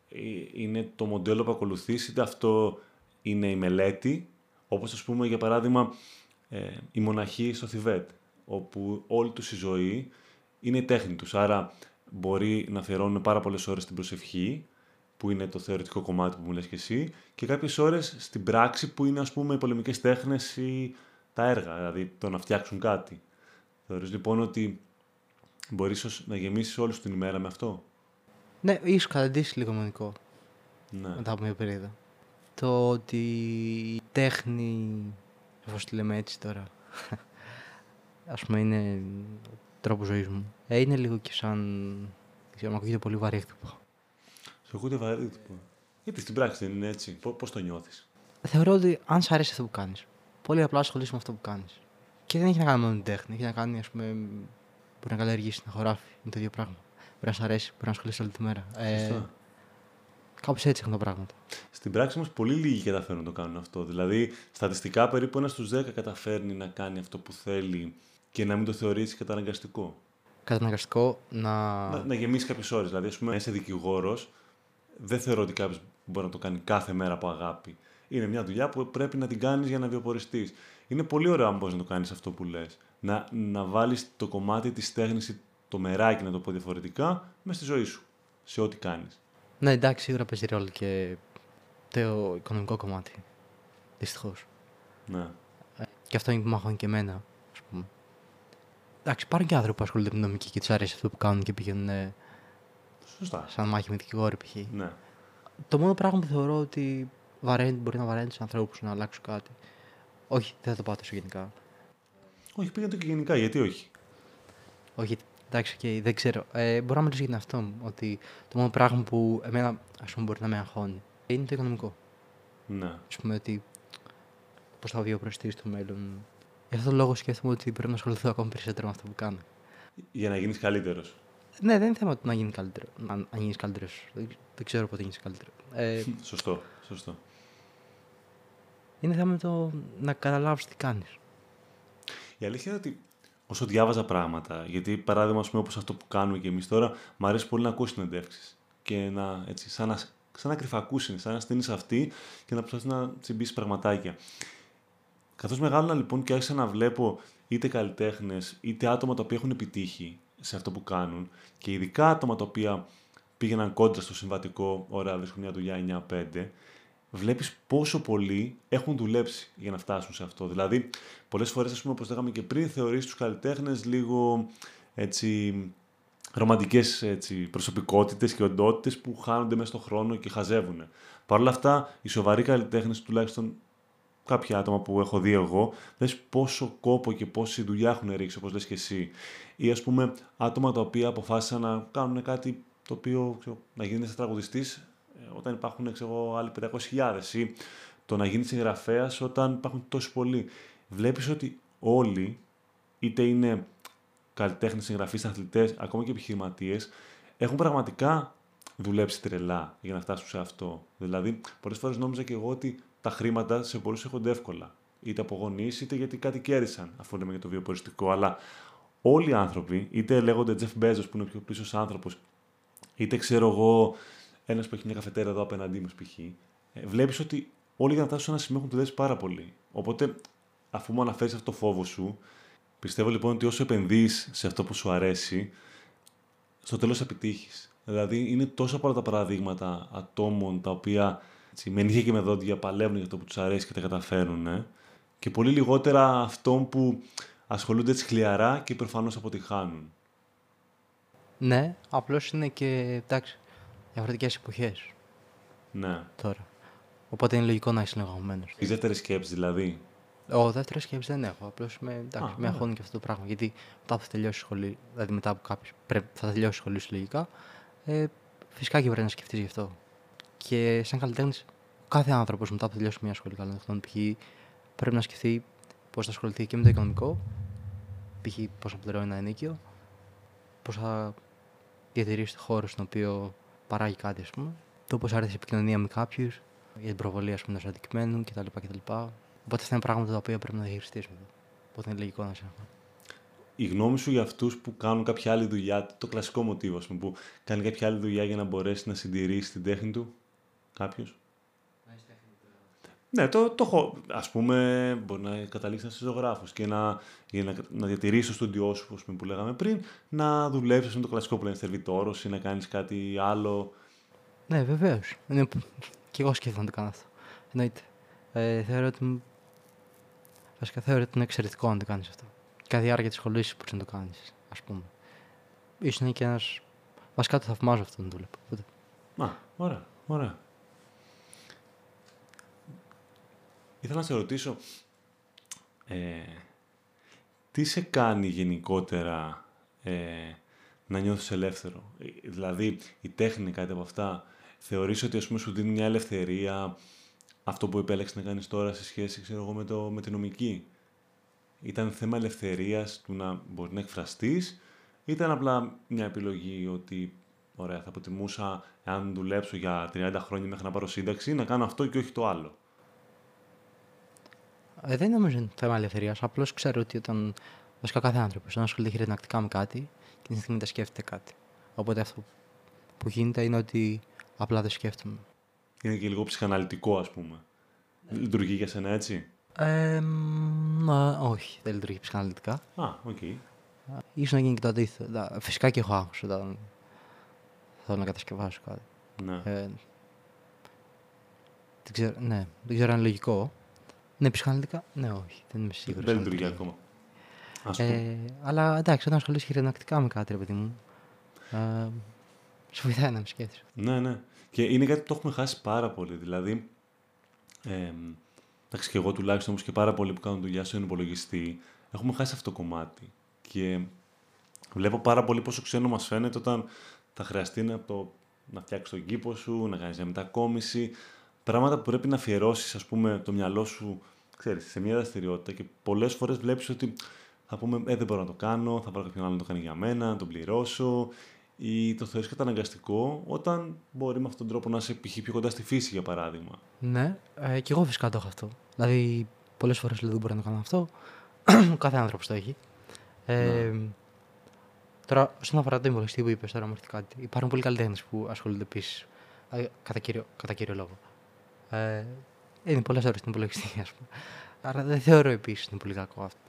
ε, είναι το μοντέλο που ακολουθείς, είτε αυτό είναι η μελέτη, όπως ας πούμε για παράδειγμα ε, οι μοναχοί στο Θιβέτ, όπου όλη τους η ζωή είναι η τέχνη τους. Άρα μπορεί να αφιερώνουν πάρα πολλές ώρες στην προσευχή, που είναι το θεωρητικό κομμάτι που μου λες και εσύ, και κάποιες ώρες στην πράξη που είναι ας πούμε οι πολεμικές τέχνες ή τα έργα, δηλαδή το να φτιάξουν κάτι. Θεωρείς λοιπόν ότι μπορείς ίσως να γεμίσεις όλη σου την ημέρα με αυτό; Ναι, ίσως καταντήσει λίγο μονικό. Ναι. μετά από μια περίοδο. Το ότι η τέχνη, όπως τη λέμε έτσι τώρα, ας πούμε είναι ο τρόπος ζωής μου, ε, είναι λίγο και σαν, δεν ξέρω, μου ακούγεται πολύ βαρύ αυτό που πω. Σε ακούτε βαρύ. Γιατί στην πράξη δεν είναι έτσι. Πώς το νιώθεις; Θεωρώ ότι αν σου αρέσει αυτό που κάνεις, πολύ απλά ασχολείσαι με αυτό που κάνεις. Και δεν έχει να κάνει μόνο την τέχνη. Έχει να κάνει, ας πούμε, μπορεί να καλλιεργήσεις να χωράφι. Είναι το ίδιο πράγμα. Μπορεί να σου αρέσει, μπορεί να ασχολείσαι όλη τη μέρα. Ε, Κάπως έτσι έχουν τα πράγματα. Στην πράξη όμως πολύ λίγοι καταφέρουν να το κάνουν αυτό. Δηλαδή, στατιστικά περίπου ένας στους 10 καταφέρνει να κάνει αυτό που θέλει και να μην το θεωρήσει καταναγκαστικό. Καταναγκαστικό να. Να, να γεμίσει κάποιες ώρες. Δηλαδή, ας πούμε, είσαι δικηγόρος, δεν θεωρώ ότι κάποιος μπορεί να το κάνει κάθε μέρα από αγάπη. Είναι μια δουλειά που πρέπει να την κάνεις για να βιοποριστείς. Είναι πολύ ωραίο αν μπορείς να το κάνεις αυτό που λες. Να, να βάλεις το κομμάτι της τέχνης, το μεράκι, να το πω διαφορετικά, μες στη ζωή σου. Σε ό,τι κάνεις. Ναι, εντάξει, σίγουρα παίζει ρόλο και το οικονομικό κομμάτι. Δυστυχώς. Ναι. Ε, και αυτό είναι που μάχουν και εμένα, ας πούμε. Εντάξει, υπάρχουν και άνθρωποι που ασχολούνται με την νομική και τους αρέσει αυτό που κάνουν και πηγαίνουν. Σωστά. Σαν μάχη με δικηγόροι, π.χ. Ναι. Το μόνο πράγμα που θεωρώ ότι βαραίνει, μπορεί να βαραίνει τους ανθρώπους να αλλάξουν κάτι. Όχι, δεν θα το πάω τόσο γενικά. Όχι, πήγα το και γενικά, γιατί όχι; Όχι, εντάξει, okay, δεν ξέρω. Ε, μπορώ να μιλήσω για την αυτό μου. Ότι το μόνο πράγμα που εμένα ας πούμε, μπορεί να με αγχώνει είναι το οικονομικό. Ναι. Α πούμε ότι πώς θα βιοπροστεί στο μέλλον. Γι' αυτόν τον λόγο σκέφτομαι ότι πρέπει να ασχοληθώ ακόμα περισσότερο με αυτό που κάνω. Για να γίνεις καλύτερος. Ναι, δεν είναι θέμα του να γίνει καλύτερο. Αν, αν γίνεις καλύτερος. Δεν, δεν, ξέρω πότε γίνεις καλύτερο. Ε, σωστό, σωστό. Είναι θέμα το να καταλάβεις τι κάνεις. Η αλήθεια είναι ότι όσο διάβαζα πράγματα, γιατί παράδειγμα, όπως αυτό που κάνουμε και εμείς τώρα, μου αρέσει πολύ να ακούω συνεντεύξεις. Και να, έτσι, σαν να, σαν να κρυφακούσει, σαν να στείνεις αυτή και να προσπαθείς να τσιμπήσεις πραγματάκια. Καθώς μεγάλωνα λοιπόν και άρχισα να βλέπω είτε καλλιτέχνες είτε άτομα τα οποία έχουν επιτύχει σε αυτό που κάνουν και ειδικά άτομα τα οποία πήγαιναν κόντρα στο συμβατικό, ωραία, βρίσκουν μια δουλειά 9-5, βλέπεις πόσο πολλοί έχουν δουλέψει για να φτάσουν σε αυτό. Δηλαδή, πολλές φορές, ας πούμε, όπως λέγαμε και πριν, θεωρείς τους καλλιτέχνες λίγο έτσι, ρομαντικές έτσι, προσωπικότητες και οντότητες που χάνονται μέσα στον χρόνο και χαζεύουν. Παρ' όλα αυτά, οι σοβαροί καλλιτέχνες, τουλάχιστον κάποια άτομα που έχω δει εγώ, δες πόσο κόπο και πόση δουλειά έχουν ρίξει, όπως λες και εσύ. Ή ας πούμε άτομα τα οποία αποφάσισαν να κάνουν κάτι το οποίο ξέρω, να γίνει τραγουδιστής ε, όταν υπάρχουν ξέρω, άλλοι 500.000 ή το να γίνεις συγγραφέας όταν υπάρχουν τόσοι πολλοί. Βλέπεις ότι όλοι, είτε είναι καλλιτέχνες, συγγραφείς, αθλητές, ακόμα και επιχειρηματίες, έχουν πραγματικά δουλέψει τρελά για να φτάσουν σε αυτό. Δηλαδή, πολλές φορές νόμιζα και εγώ ότι τα χρήματα σε πολλούς έρχονται εύκολα. Είτε από γονείς, είτε γιατί κάτι κέρδισαν, αφού λέμε για το βιοποριστικό. Αλλά όλοι οι άνθρωποι, είτε λέγονται Jeff Bezos που είναι ο πιο πίσω άνθρωπος, είτε ξέρω εγώ ένας που έχει μια καφετέρα εδώ απέναντί μας π.χ., ε, βλέπεις ότι όλοι για να φτάσουν σε ένα σημείο έχουν δουλέψει πάρα πολύ. Οπότε, αφού μου αναφέρεις αυτό το φόβο σου, πιστεύω λοιπόν ότι όσο επενδύεις σε αυτό που σου αρέσει, στο τέλος επιτύχεις. Δηλαδή, είναι τόσο πολλά τα παραδείγματα ατόμων τα οποία έτσι, με νύχια και με δόντια παλεύουν για αυτό που τους αρέσει και τα καταφέρουν. Ε, και πολύ λιγότερα αυτών που ασχολούνται έτσι χλιαρά και προφανώς αποτυχάνουν. Ναι, απλώς είναι και εντάξει, διαφορετικές εποχές. Ναι. Τώρα. Οπότε είναι λογικό να είσαι αγχωμένο. Η δεύτερη σκέψη δηλαδή. Ο δεύτερη σκέψη δεν έχω. Απλώς με, με αγχώνει και αυτό το πράγμα. Γιατί μετά που θα τελειώσει σχολή, δηλαδή μετά από κάποιος. Πρέπει, θα τελειώσει σχολή σου λογικά. Ε, φυσικά και πρέπει να σκεφτείς γι' αυτό. Και σαν καλλιτέχνης, κάθε άνθρωπος μετά που τελειώσει μια σχολή καλλιτεχνών, π.χ. πρέπει να σκεφτεί πώς θα ασχοληθεί και με το οικονομικό, π.χ. πώς θα πληρώνει ένα ενίκιο, πώς θα διατηρήσει το χώρο στον οποίο παράγει κάτι, α πούμε. Το πώ άρεσε η επικοινωνία με κάποιους, για την προβολή ας πούμε, ενός αντικειμένου κτλ. κτλ. Οπότε αυτά είναι πράγματα τα οποία πρέπει να διαχειριστείς. Οπότε είναι λογικό να σε Η γνώμη σου για αυτούς που κάνουν κάποια άλλη δουλειά, το κλασικό μοτίβο, πούμε, που κάνει κάποια άλλη δουλειά για να μπορέσει να συντηρήσει την τέχνη του, κάποιος; Ναι, το, το έχω. Α πούμε, μπορεί να καταλήξεις να είσαι ζωγράφος και να, για να, να διατηρήσεις το στούντιό σου, πούμε, που λέγαμε πριν, να δουλεύει με το κλασικό που λένε σερβιτόρος ή να κάνεις κάτι άλλο. Ναι, βεβαίως. Είναι... Και εγώ σκέφτομαι να το κάνω αυτό. Εννοείται. Ε, θεωρώ ότι. Βασικά θεωρώ ότι είναι εξαιρετικό να το κάνεις αυτό. Κατά διάρκεια της σχολής που να το κάνεις, ας πούμε. σω είναι και ένα. Βασικά το θαυμάζω αυτό να το βλέπω. Α, ωραία, ωραία. Ήθελα να σε ρωτήσω, ε, τι σε κάνει γενικότερα ε, να νιώθεις ελεύθερο; Ε, δηλαδή, η τέχνη κάτι από αυτά, θεωρείς ότι ας πούμε, σου δίνει μια ελευθερία αυτό που επέλεξες να κάνεις τώρα σε σχέση ξέρω εγώ, με, το, με την νομική; Ήταν θέμα ελευθερίας του να μπορείς να εκφραστείς ή ήταν απλά μια επιλογή ότι ωραία θα προτιμούσα αν δουλέψω για 30 χρόνια μέχρι να πάρω σύνταξη να κάνω αυτό και όχι το άλλο; Ε, δεν νομίζω είναι θέμα ελευθερίας. Απλώς ξέρω ότι όταν. Βασικά κάθε άνθρωπος όταν ασχολείται χειρονακτικά με κάτι, και την στιγμή τα σκέφτεται κάτι. Οπότε αυτό που γίνεται είναι ότι απλά δεν σκέφτομαι. Είναι και λίγο ψυχαναλυτικό, ας πούμε. Ναι. Λειτουργεί για σένα έτσι; Ε, μα, όχι, δεν λειτουργεί ψυχαναλυτικά. Α, OK. Okay. Ίσως να γίνει και το αντίθετο. Φυσικά και έχω άγχος όταν θέλω να κατασκευάσω κάτι. Ναι. Ε, δεν, ξέρω, ναι, δεν ξέρω αν είναι λογικό. Ναι, ψυχαναλυτικά, ναι, όχι, δεν είμαι σίγουρος. Δεν λειτουργεί ακόμα. Ε, αλλά εντάξει, όταν ασχολείσαι χειρονακτικά με κάτι, ρε παιδί μου, ε, σου βοηθάει να με σκέφτεσαι. Ναι, ναι. Και είναι κάτι που το έχουμε χάσει πάρα πολύ. Δηλαδή, ε, εντάξει, και εγώ τουλάχιστον όμως και πάρα πολλοί που κάνουν δουλειά στον υπολογιστή, έχουμε χάσει αυτό το κομμάτι. Και βλέπω πάρα πολύ πόσο ξένο μας φαίνεται όταν θα χρειαστεί να, το, να φτιάξεις τον κήπο σου, να κάνεις μια μετακόμιση. Πράγματα που πρέπει να αφιερώσεις, ας πούμε, το μυαλό σου ξέρεις, σε μια δραστηριότητα και πολλές φορές βλέπεις ότι θα πούμε ε, δεν μπορώ να το κάνω, θα πάρω κάποιον άλλο να το κάνει για μένα, να τον πληρώσω ή το θεωρείς καταναγκαστικό όταν μπορεί με αυτόν τον τρόπο να σε π.χ. πιο κοντά στη φύση για παράδειγμα. Ναι, ε, και εγώ φυσικά το έχω αυτό. Δηλαδή πολλές φορές λέω δεν μπορώ να το κάνω αυτό. Κάθε άνθρωπος το έχει. Ε, ναι. Τώρα, όσον αφορά το υπολογιστή που είπες, τώρα μου έρθει κάτι. Υπάρχουν πολλοί καλλιτέχνες που ασχολούνται επίσης κατά, κύριο, κατά κύριο λόγο. Ε, είναι πολλές ώρες στην υπολογιστή, ας πούμε. Άρα δεν θεωρώ επίσης ότι είναι πολύ κακό αυτό.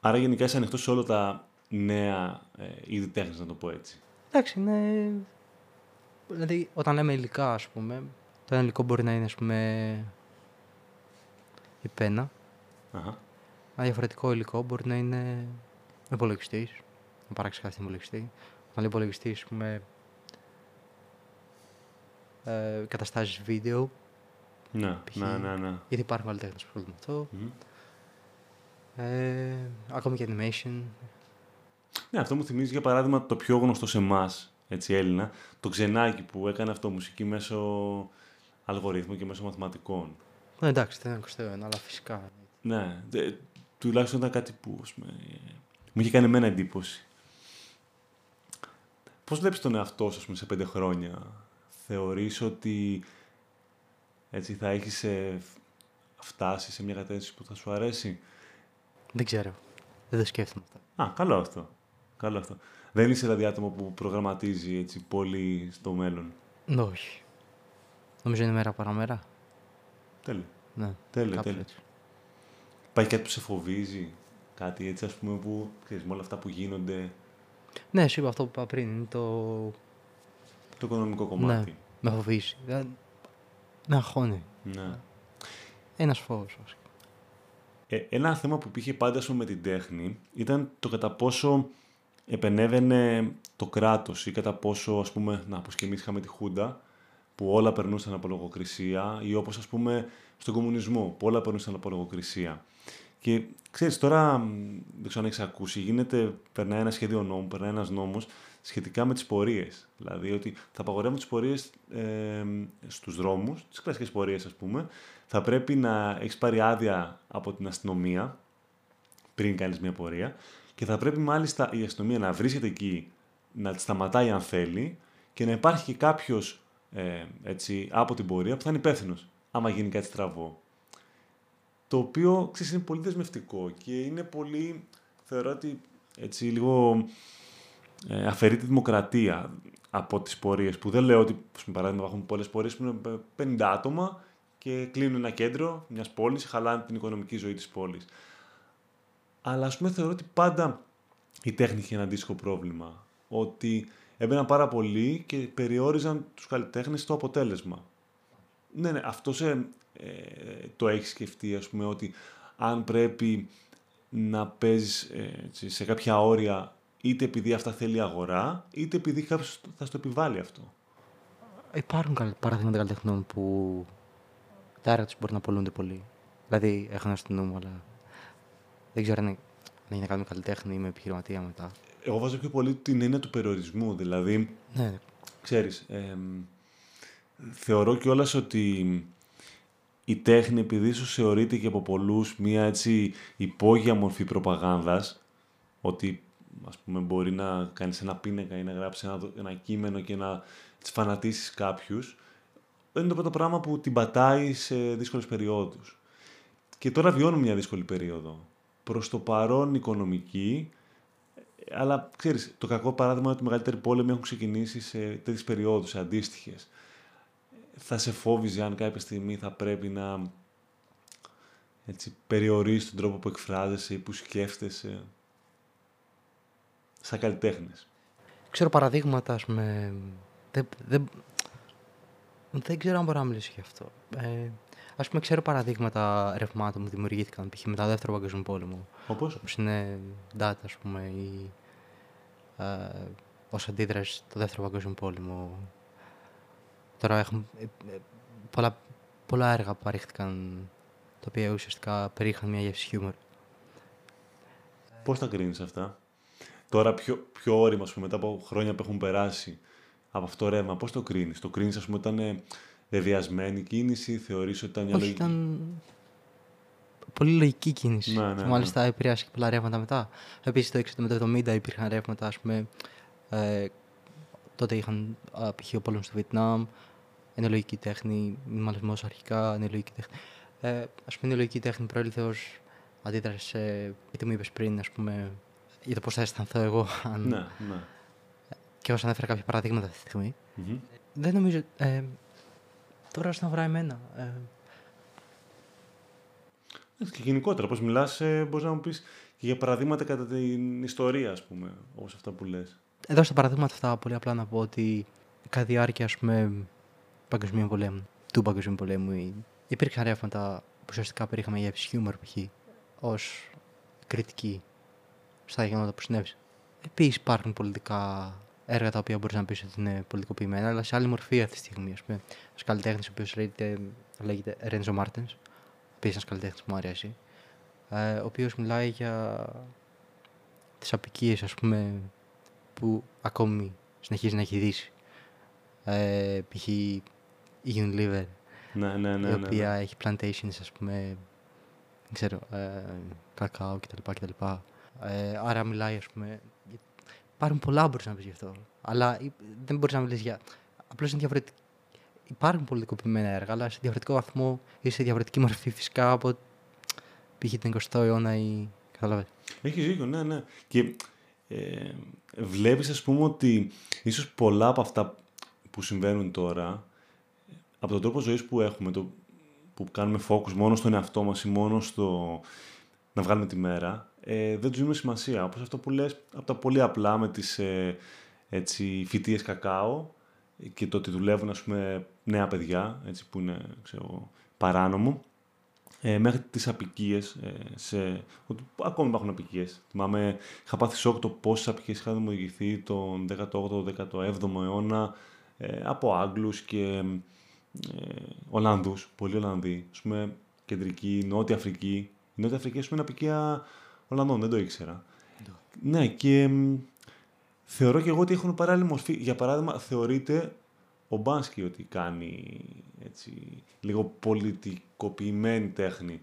Άρα γενικά είσαι ανοιχτός σε όλα τα νέα ε, είδη τέχνης, να το πω έτσι. Εντάξει, είναι. Δηλαδή, όταν λέμε υλικά, ας πούμε, το ένα υλικό μπορεί να είναι, ας πούμε, η πένα. Αχα. Ένα διαφορετικό υλικό μπορεί να είναι υπολογιστής, να παράξει κάτι στην υπολογιστή. Όταν λέει υπολογιστής, ας πούμε, ε, καταστάσει βίντεο. Ναι, ναι, ναι, ναι. Γιατί υπάρχουν άλλοι τέχνες που ασχολούνται με αυτό. Ε, ακόμη και animation. Ναι, αυτό μου θυμίζει για παράδειγμα το πιο γνωστό σε εμάς, έτσι Έλληνα, το ξενάκι που έκανε αυτό μουσική μέσω αλγορίθμου και μέσω μαθηματικών. Ναι, εντάξει, δεν είναι αλλά φυσικά. Ναι, τουλάχιστον ήταν κάτι που πούμε, μου είχε κάνει εμένα εντύπωση. Πώς βλέπεις τον εαυτό σου σε πέντε χρόνια; Θεωρείς ότι έτσι θα έχεις ε, φτάσει σε μια κατεύθυνση που θα σου αρέσει. Δεν ξέρω. Δεν το σκέφτομαι αυτό. Α, καλό αυτό. Καλό αυτό. Δεν είσαι δηλαδή άτομο που προγραμματίζει έτσι πολύ στο μέλλον; Όχι. Νομίζω είναι μέρα παραμέρα. Τέλεια. Ναι, τέλεια, τέλεια. Πάει κάτι που σε φοβίζει, κάτι έτσι ας πούμε που ξέρεις με όλα αυτά που γίνονται; Ναι, σου είπα αυτό που είπα πριν, είναι το... Το οικονομικό κομμάτι. Ναι, με φοβίζει. Με αγχώνει. Ναι. Ένας φόβος. Ε, ένα θέμα που υπήρχε πάντα με την τέχνη ήταν το κατά πόσο επενέβαινε το κράτος ή κατά πόσο, ας πούμε, να, πως και εμείς είχαμε τη Χούντα, που όλα περνούσαν από λογοκρισία ή όπως, ας πούμε, στον κομμουνισμό, που όλα περνούσαν από λογοκρισία. Και ξέρεις, τώρα, δεν ξέρω αν έχεις ακούσει, γίνεται, περνάει ένα σχέδιο νόμου, περνάει ένας νόμος σχετικά με τις πορείες. Δηλαδή ότι θα απαγορεύουν τις πορείες ε, στους δρόμους, τις κλασικές πορείες ας πούμε, θα πρέπει να έχεις πάρει άδεια από την αστυνομία πριν κάνεις μια πορεία και θα πρέπει μάλιστα η αστυνομία να βρίσκεται εκεί, να τη σταματάει αν θέλει και να υπάρχει και κάποιος ε, από την πορεία που θα είναι υπεύθυνος άμα γίνει κάτι στραβό. Το οποίο ξέρεις, είναι πολύ δεσμευτικό και είναι πολύ, θεωρώ ότι έτσι λίγο ε, αφαιρεί τη δημοκρατία από τις πορείες που δεν λέω ότι, παράδειγμα, υπάρχουν πολλές πορείες που είναι 50 άτομα και κλείνουν ένα κέντρο μιας πόλης, χαλάνε την οικονομική ζωή της πόλης. Αλλά ας πούμε θεωρώ ότι πάντα η τέχνη είχε ένα αντίστοιχο πρόβλημα. Ότι έμπαιναν πάρα πολύ και περιόριζαν τους καλλιτέχνες στο αποτέλεσμα. Ναι, ναι, αυτό σε, ε, το έχεις σκεφτεί, ας πούμε, ότι αν πρέπει να παίζεις ε, σε κάποια όρια είτε επειδή αυτά θέλει η αγορά, είτε επειδή κάποιος θα στο επιβάλλει αυτό. Υπάρχουν παραδείγματα καλλιτεχνών που τα έργα τους μπορεί να απολούνται πολύ. Δηλαδή, έχω στο νου μου, αλλά δεν ξέρω αν είναι να κάνουμε καλλιτέχνη ή με επιχειρηματία μετά. Εγώ βάζω πιο πολύ την έννοια του περιορισμού. Δηλαδή, ναι. ξέρεις, ε, θεωρώ κιόλας ότι η τέχνη, επειδή ίσως θεωρείται και από πολλούς μία έτσι υπόγεια μορφή προπαγάνδας, ότι ας πούμε μπορεί να κάνεις ένα πίνακα ή να γράψεις ένα, ένα κείμενο και να φανατίσεις κάποιους, δεν είναι το πρώτο πράγμα που την πατάει σε δύσκολες περιόδους. Και τώρα βιώνουμε μια δύσκολη περίοδο. Προς το παρόν οικονομική, αλλά ξέρεις, το κακό παράδειγμα είναι ότι οι μεγαλύτεροι πόλεμοι έχουν ξεκινήσει σε τέτοιες περιόδους, σε αντίστοιχες θα σε φόβιζε αν κάποια στιγμή θα πρέπει να έτσι, περιορίσεις τον τρόπο που εκφράζεσαι ή που σκέφτεσαι; Σαν καλλιτέχνη. Ξέρω παραδείγματα, ας πούμε, δεν, δεν, δεν ξέρω αν μπορώ να μιλήσω γι' αυτό. Ε, ας πούμε, ξέρω παραδείγματα ρευμάτων που δημιουργήθηκαν π.χ. μετά το δεύτερο παγκόσμιο πόλεμο. Όπως; Όπως είναι data, ας πούμε, ή ε, ως αντίδραση το δεύτερο παγκόσμιο πόλεμο Τώρα έχουμε ε, ε, πολλά, πολλά έργα που παρήχθηκαν τα οποία ουσιαστικά περίχαν μια γεύση χιούμορ. Πώς τα κρίνεις αυτά; Τώρα πιο, πιο όρημα, πούμε, μετά από χρόνια που έχουν περάσει από αυτό το ρεύμα, πώς το κρίνεις; Το κρίνεις, ας πούμε, ήταν βεβαιασμένη κίνηση, θεωρείς ότι ήταν μια Όχι, λογική... ήταν πολύ λογική κίνηση. Ναι, ναι, Μάλιστα ναι. επηρεάσει και πολλά ρεύματα μετά. Επίσης το 60 με το 70 υπήρχαν ρεύματα, ας πούμε, ε, τότε είχαν π.χ. ο πόλεμος στο Βιετνάμ, είναι λογική τέχνη, μινιμαλισμό αρχικά, είναι λογική τέχνη. Ε, Α πούμε, η λογική τέχνη προήλθε ως αντίδραση σε. είτε μου είπες πριν, ας πούμε, για το πώς θα αισθανθώ εγώ. Αν... Ναι, ναι. Και όσο ανέφερα κάποια παραδείγματα αυτή τη στιγμή. Mm-hmm. Δεν νομίζω. Ε, τώρα όσον αφορά εμένα. Ε... Και γενικότερα, πώς μιλάς, ε, μπορείς να μου πεις και για παραδείγματα κατά την ιστορία, ας πούμε, όπως αυτά που λες. Εδώ στα παραδείγματα αυτά, πολύ απλά να πω ότι κατά διάρκεια, ας πούμε, Παγκοσμίου Πολέμου, του Παγκοσμίου Πολέμου, υπήρξαν ρεύματα που ουσιαστικά περίχαμε για χιούμορ π.χ. ως κριτική στα γεγονότα που συνέβησαν. Επίσης υπάρχουν πολιτικά έργα τα οποία μπορείς να πεις ότι είναι πολιτικοποιημένα, αλλά σε άλλη μορφή αυτή τη στιγμή. Α πούμε, ένας καλλιτέχνης ο οποίος λέγεται, λέγεται Ρέντζο Μάρτενς, επίση ένας καλλιτέχνης που μου αρέσει, ε, ο οποίος μιλάει για τις απικίες, ας πούμε, που ακόμη συνεχίζει να έχει δύσει. Ε, π.χ η Unilever, ναι, ναι, ναι, η ναι, οποία ναι. έχει plantations, ας πούμε, δεν ξέρω, ε, κακάο κτλ. κτλ. Ε, άρα μιλάει, ας πούμε, υπάρχουν πολλά που μπορείς να πεις γι' αυτό, αλλά δεν μπορείς να μιλήσεις για... Απλώς είναι διαφορετικό. Υπάρχουν πολιτικοποιημένα έργα, αλλά σε διαφορετικό βαθμό ή σε διαφορετική μορφή φυσικά από π.χ. τον 20ο αιώνα ή καταλαβαίνεις. Έχεις δίκιο, ναι, ναι. Και ε, βλέπεις, ας πούμε, ότι ίσως πολλά από αυτά που συμβαίνουν τώρα από τον τρόπο ζωής που έχουμε, το, που κάνουμε focus μόνο στον εαυτό μας ή μόνο στο να βγάλουμε τη μέρα, ε, δεν του δίνουμε σημασία. Όπως αυτό που λες, από τα πολύ απλά με τις ε, έτσι, φοιτίες κακάο και το ότι δουλεύουν ας πούμε, νέα παιδιά, έτσι, που είναι ξέρω, παράνομο, ε, μέχρι τις απικίες, ε, σε, ότι ακόμη υπάρχουν απικίες. Θυμάμαι, είχα πάθει σοκ το πόσες απικίες είχαν δημιουργηθεί τον 18ο-17ο αιώνα ε, από Άγγλους και ε, Ολλανδούς, πολλοί Ολλανδοί, ας πούμε, κεντρική, Νότια Αφρική. Η Νότια Αφρική, ας πούμε, είναι απικία Ολλανδών, δεν το ήξερα. Ναι, και θεωρώ και εγώ ότι έχουν παράλληλη μορφή. Για παράδειγμα, θεωρείται ο Μπάνσκι ότι κάνει έτσι, λίγο πολιτικοποιημένη τέχνη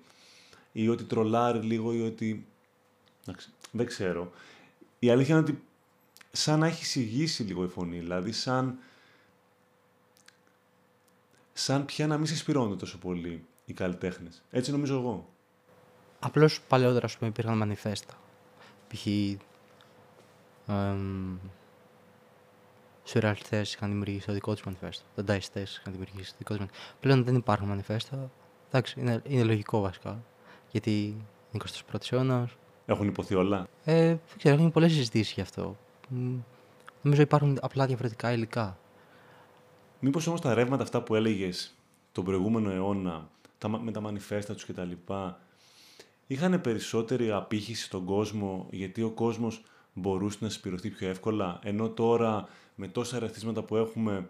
ή ότι τρολάρει λίγο ή ότι... δεν ξέρω. Η αλήθεια είναι ότι σαν να έχει συγγύσει λίγο η φωνή, δηλαδή σαν σαν πια να μην σε σπηρώνουν τόσο πολύ οι καλλιτέχνες. Έτσι νομίζω εγώ. Απλώς παλαιότερα, ας πούμε, υπήρχαν μανιφέστα. Π.χ. Σουρεαλιστέ είχαν δημιουργήσει το δικό τους μανιφέστο. Δανταϊστέ είχαν δημιουργήσει το δικό τους μανιφέστο. Πλέον δεν υπάρχουν μανιφέστα. Εντάξει, είναι, είναι λογικό βασικά. Γιατί είναι 21ο αιώνας. Έχουν υποθεί όλα; Ε, δεν ξέρω, έχουν πολλές συζητήσεις γι' αυτό. Νομίζω υπάρχουν απλά διαφορετικά υλικά. Μήπως όμως τα ρεύματα αυτά που έλεγες τον προηγούμενο αιώνα, με τα μανιφέστα τους κτλ. Είχαν περισσότερη απήχηση στον κόσμο γιατί ο κόσμος μπορούσε να συσπηρωθεί πιο εύκολα, ενώ τώρα με τόσα ερεθίσματα που έχουμε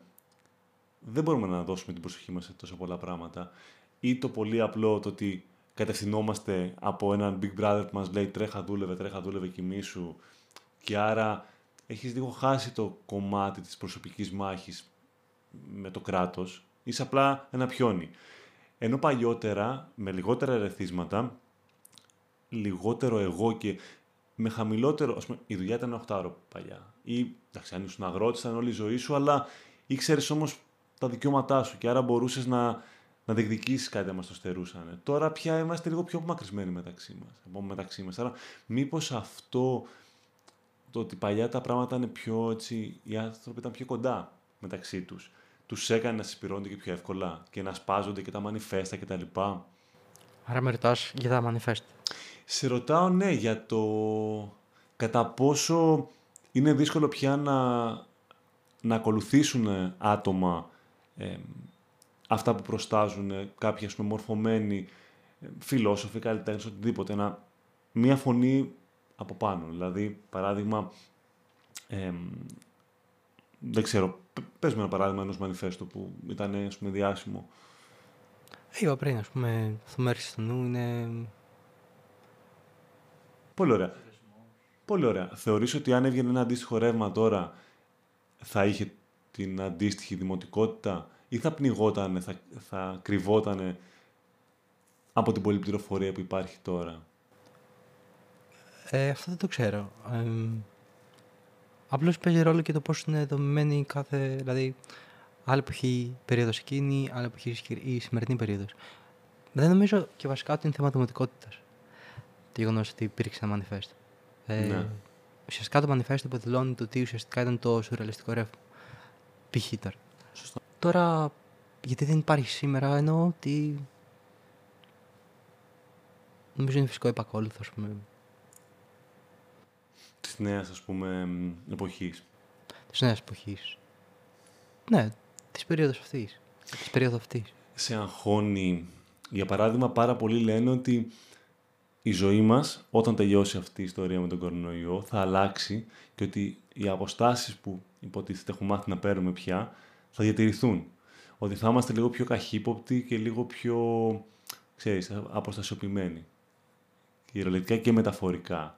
δεν μπορούμε να δώσουμε την προσοχή μας σε τόσα πολλά πράγματα. Ή το πολύ απλό το ότι κατευθυνόμαστε από έναν Big Brother που μας λέει τρέχα δούλευε, τρέχα δούλευε κοιμήσου και άρα έχεις λίγο χάσει το κομμάτι της προσωπικής μάχης με το κράτος, Είσαι απλά ένα πιόνι. Ενώ παλιότερα, με λιγότερα ερεθίσματα, λιγότερο εγώ και με χαμηλότερο. Ας πούμε, η δουλειά ήταν 8 ώρο παλιά. Ή εντάξει, αν ήσουν αγρότης, ήταν όλη η ζωή σου, αλλά ήξερες όμως τα δικαιώματά σου και άρα μπορούσες να, να διεκδικήσεις κάτι αν μα το στερούσαν. Τώρα πια είμαστε λίγο πιο απομακρυσμένοι μεταξύ μας. Μεταξύ μας. Άρα, μήπως αυτό το ότι παλιά τα πράγματα είναι πιο έτσι, οι άνθρωποι ήταν πιο κοντά μεταξύ τους. Τους έκανε να συσπηρώνονται και πιο εύκολα και να σπάζονται και τα μανιφέστα κτλ. Άρα με ρωτάς για τα μανιφέστα. Σε ρωτάω ναι για το κατά πόσο είναι δύσκολο πια να, να ακολουθήσουν άτομα αυτά που προστάζουν κάποιοι ας πούμε μορφωμένοι φιλόσοφοι, καλλιτέχνες, οτιδήποτε. Να, μία φωνή από πάνω. Δηλαδή, παράδειγμα, δεν ξέρω, πες με ένα παράδειγμα ενός μανιφέστου που ήταν ας πούμε, διάσημο. Είπα πριν, ας πούμε, το μέρος του νου είναι Πολύ ωραία. Πολύ ωραία. Θεωρείς ότι αν έβγαινε ένα αντίστοιχο ρεύμα τώρα θα είχε την αντίστοιχη δημοτικότητα ή θα πνιγότανε, θα, θα κρυβότανε από την πολλή πληροφορία που υπάρχει τώρα; Ε, αυτό δεν το ξέρω. Ε, απλώς παίζει ρόλο και το πώς είναι δομημένη κάθε... Δηλαδή, άλλη εποχή περίοδος εκείνη, άλλη εποχή η σημερινή περίοδος. Δεν νομίζω και βασικά ότι είναι θέμα δημοτικότητας το γεγονός ότι υπήρξε ένα manifest. Ε, ναι. Ουσιαστικά το manifest υποδηλώνει το ότι ουσιαστικά ήταν το σουρεαλιστικό ρεύμα. Π.χ. τώρα. Σωστό. Τώρα, γιατί δεν υπάρχει σήμερα, εννοώ ότι. Νομίζω είναι φυσικό επακόλουθο, ας πούμε. Της νέας, ας πούμε, εποχής. Της νέας εποχής. Ναι, της περίοδος αυτής. Της περίοδο αυτής. Σε αγχώνει. Για παράδειγμα, πάρα πολλοί λένε ότι η ζωή μας όταν τελειώσει αυτή η ιστορία με τον κορονοϊό θα αλλάξει και ότι οι αποστάσεις που υποτίθεται έχουμε μάθει να παίρνουμε πια θα διατηρηθούν. Ότι θα είμαστε λίγο πιο καχύποπτοι και λίγο πιο, ξέρεις, αποστασιοποιημένοι. Κυριολεκτικά και μεταφορικά.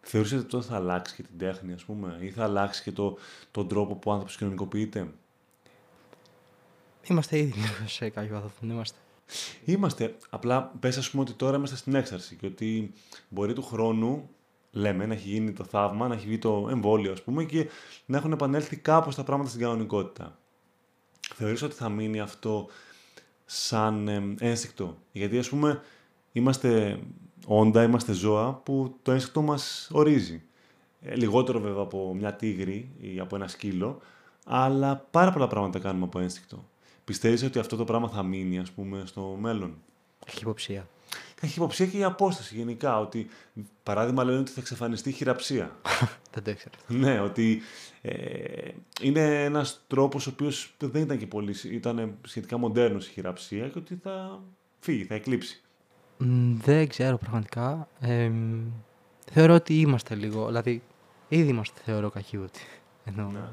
Θεωρείτε ότι τότε θα αλλάξει και την τέχνη, ας πούμε, ή θα αλλάξει και το, τον τρόπο που ο άνθρωπος κοινωνικοποιείται; Είμαστε ήδη σε κάποιο βαθμό, είμαστε. Είμαστε. Απλά πες, ας πούμε, ότι τώρα είμαστε στην έξαρση και ότι μπορεί του χρόνου, λέμε, να έχει γίνει το θαύμα, να έχει βγει το εμβόλιο, ας πούμε, και να έχουν επανέλθει κάπως τα πράγματα στην κανονικότητα. Θεωρείς ότι θα μείνει αυτό σαν ε, ένστικτο; Γιατί, ας πούμε, είμαστε όντα, είμαστε ζώα που το ένστικτο μας ορίζει. Ε, λιγότερο βέβαια από μια τίγρη ή από ένα σκύλο, αλλά πάρα πολλά πράγματα κάνουμε από ένστικτο. Πιστεύεις ότι αυτό το πράγμα θα μείνει, ας πούμε, στο μέλλον; Έχει υποψία. Έχει υποψία και η απόσταση γενικά. Ότι, παράδειγμα, λένε ότι θα εξαφανιστεί η χειραψία. δεν το ήξερα. ναι, ότι ε, είναι ένας τρόπος ο οποίος δεν ήταν και πολύ. ήταν σχετικά μοντέρνος η χειραψία και ότι θα φύγει, θα εκλείψει. δεν ξέρω πραγματικά. Ε, θεωρώ ότι είμαστε λίγο. Δηλαδή, ήδη είμαστε, θεωρώ, καχύβωτοι. Ενώ... Ναι.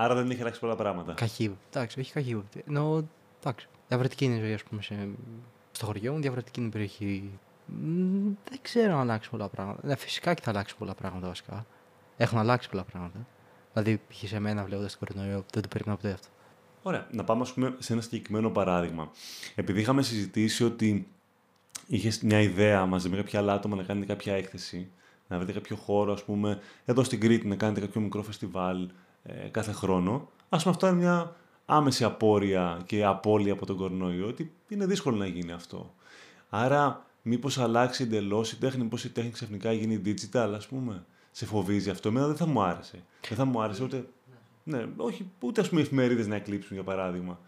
Άρα δεν έχει αλλάξει πολλά πράγματα. Καχύβο. Εντάξει, όχι καχύβο. Ενώ εντάξει. Διαφορετική είναι η ζωή, ας πούμε, σε... στο χωριό μου, διαφορετική είναι η περιοχή. Δεν ξέρω αν αλλάξει πολλά πράγματα. Ναι, φυσικά και θα αλλάξει πολλά πράγματα βασικά. Έχουν αλλάξει πολλά πράγματα. Δηλαδή, π.χ. σε μένα βλέποντας την κορονοϊό, δεν το περίμενα ποτέ αυτό. Ωραία. Να πάμε ας πούμε, σε ένα συγκεκριμένο παράδειγμα. Επειδή είχαμε συζητήσει ότι είχες μια ιδέα μαζί με κάποια άλλα άτομα να κάνετε κάποια έκθεση, να βρείτε κάποιο χώρο, ας πούμε, εδώ στην Κρήτη να κάνετε κάποιο μικρό φεστιβάλ, ε, κάθε χρόνο. Α πούμε, αυτό είναι μια άμεση απόρρια και απώλεια από τον κορονοϊό, ότι είναι δύσκολο να γίνει αυτό. Άρα, μήπως αλλάξει εντελώς η τέχνη, μήπως η τέχνη ξαφνικά γίνει digital, ας πούμε. Σε φοβίζει αυτό. Εμένα δεν θα μου άρεσε. Δεν θα μου άρεσε ούτε. Ναι, όχι, ούτε ας πούμε οι εφημερίδες να εκλείψουν για παράδειγμα.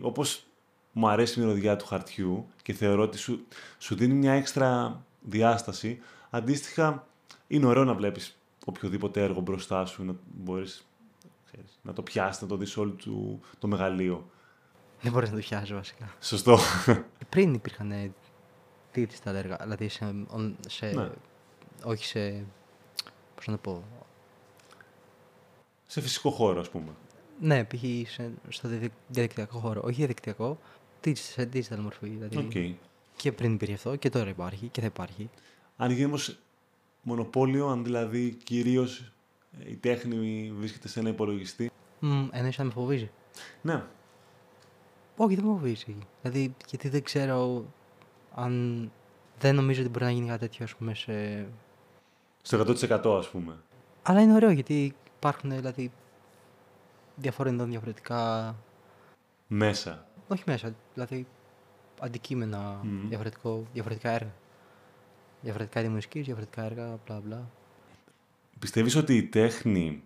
Όπως μου αρέσει η μυρωδιά του χαρτιού και θεωρώ ότι σου, σου δίνει μια έξτρα διάσταση. Αντίστοιχα, είναι ωραίο να βλέπεις οποιοδήποτε έργο μπροστά σου να μπορείς να το πιάσεις, να το δεις όλο του, το μεγαλείο. Δεν μπορείς να το πιάσεις βασικά. Σωστό. Πριν υπήρχαν τα έργα, δηλαδή σε, σε ναι. όχι σε, πώς να το πω, σε φυσικό χώρο, ας πούμε. Ναι, π.χ. στο διαδικτυακό χώρο. Όχι διαδικτυακό, σε digital μορφή. Δηλαδή. Okay. Και πριν υπήρχε αυτό και τώρα υπάρχει και θα υπάρχει. Αν γίνει μονοπόλιο, αν δηλαδή κυρίως η τέχνη βρίσκεται σε ένα υπολογιστή. Mm, εννοείς να με φοβίζει. Ναι. Όχι, δεν με φοβήσει. Δηλαδή, γιατί δεν ξέρω αν. Δεν νομίζω ότι μπορεί να γίνει κάτι τέτοιο, ας πούμε, σε... Στο 100% ας πούμε. Αλλά είναι ωραίο, γιατί υπάρχουν, δηλαδή, διαφορετικά, διαφορετικά... Μέσα. Όχι μέσα, δηλαδή, αντικείμενα, Μμμ. διαφορετικό, διαφορετικά έργα. Διαφορετικά είδη μουσικής, διαφορετικά έργα, μπλα μπλα. Πιστεύεις ότι η τέχνη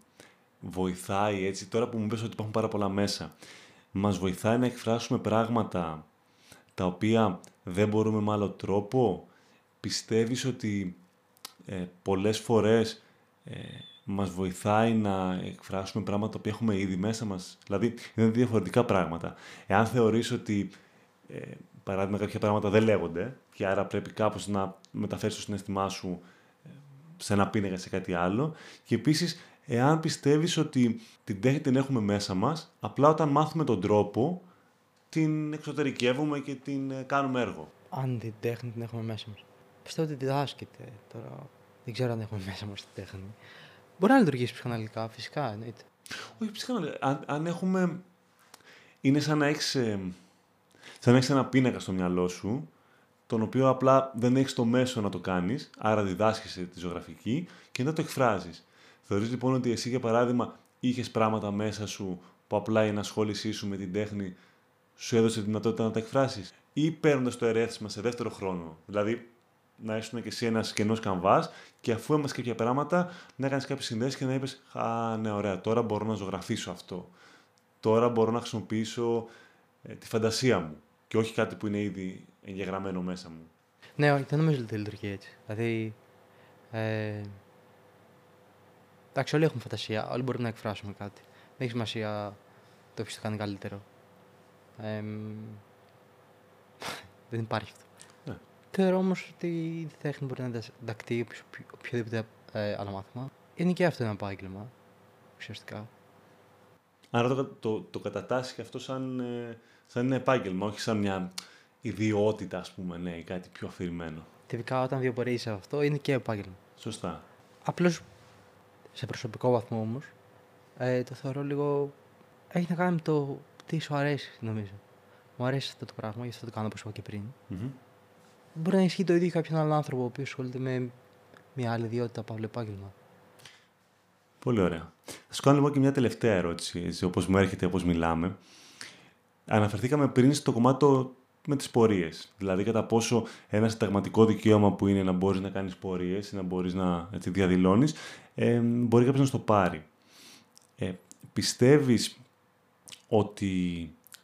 βοηθάει έτσι, τώρα που μου πες ότι υπάρχουν πάρα πολλά μέσα, μας βοηθάει να εκφράσουμε πράγματα τα οποία δεν μπορούμε με άλλο τρόπο; Πιστεύεις ότι ε, πολλές φορές ε, μας βοηθάει να εκφράσουμε πράγματα τα οποία έχουμε ήδη μέσα μας; Δηλαδή, είναι διαφορετικά πράγματα. Εάν θεωρείς ότι, ε, παράδειγμα, κάποια πράγματα δεν λέγονται και άρα πρέπει κάπως να μεταφέρεις το συναίσθημά σου σε ένα πίνακα σε κάτι άλλο. Και επίσης, εάν πιστεύεις ότι την τέχνη την έχουμε μέσα μας, απλά όταν μάθουμε τον τρόπο, την εξωτερικεύουμε και την ε, κάνουμε έργο. Αν την τέχνη την έχουμε μέσα μας. Πιστεύω ότι διδάσκεται τώρα. Δεν ξέρω αν έχουμε μέσα μας την τέχνη. Μπορεί να λειτουργήσει ψυχαναλυτικά, φυσικά εννοείται. Όχι, ψυχαναλυτικά. Αν, αν έχουμε... Είναι σαν να έχεις, ε, σαν να έχεις ένα πίνακα στο μυαλό σου, τον οποίο απλά δεν έχεις το μέσο να το κάνεις, άρα διδάσκεσαι τη ζωγραφική και μετά το εκφράζεις. Θεωρείς λοιπόν ότι εσύ, για παράδειγμα, είχες πράγματα μέσα σου που απλά η ενασχόλησή σου με την τέχνη σου έδωσε τη δυνατότητα να τα εκφράσεις; Ή παίρνοντας το ερέθισμα σε δεύτερο χρόνο. Δηλαδή, να ήσουν και εσύ ένας κενός καμβάς και αφού έμαθες κάποια πράγματα, να κάνει κάποιες συνδέσεις και να είπες: Α, ναι, ωραία, τώρα μπορώ να ζωγραφίσω αυτό. Τώρα μπορώ να χρησιμοποιήσω ε, τη φαντασία μου και όχι κάτι που είναι ήδη εγγεγραμμένο μέσα μου. Ναι, όχι, δεν νομίζω ότι λειτουργεί έτσι. Δηλαδή. Ε, εντάξει, όλοι έχουμε φαντασία, όλοι μπορούμε να εκφράσουμε κάτι. Δεν έχει σημασία το ποιο το κάνει καλύτερο. Ε, δεν υπάρχει αυτό. Ναι. Θεωρώ όμως ότι η τέχνη μπορεί να ενταχθεί οποιο- οποιοδήποτε ε, άλλο μάθημα. Είναι και αυτό ένα επάγγελμα, ουσιαστικά. Άρα το, το, το κατατάσσει και αυτό σαν, ε, σαν ένα επάγγελμα, όχι σαν μια ιδιότητα, ας πούμε, ναι, ή κάτι πιο αφηρημένο. Τυπικά όταν βιοπορείσαι αυτό είναι και επάγγελμα. Σωστά. Απλώς σε προσωπικό βαθμό όμως, ε, το θεωρώ λίγο. Έχει να κάνει με το τι σου αρέσει, νομίζω. Μου αρέσει αυτό το πράγμα, γι' αυτό το κάνω όπως είπα και πριν. Μμμ. Μπορεί να ισχύει το ίδιο για κάποιον άλλο άνθρωπο ο οποίος ασχολείται με μια άλλη ιδιότητα, παύλο επάγγελμα. Πολύ ωραία. Θα σου κάνω λοιπόν και μια τελευταία ερώτηση, έτσι, όπως μου έρχεται, όπως μιλάμε. Αναφερθήκαμε πριν στο κομμάτι το- με τις πορείες. Δηλαδή κατά πόσο ένα συνταγματικό δικαίωμα που είναι να μπορείς να κάνεις πορείες ή να μπορείς να έτσι, διαδηλώνεις, ε, μπορεί κάποιος να στο πάρει. Ε, πιστεύεις ότι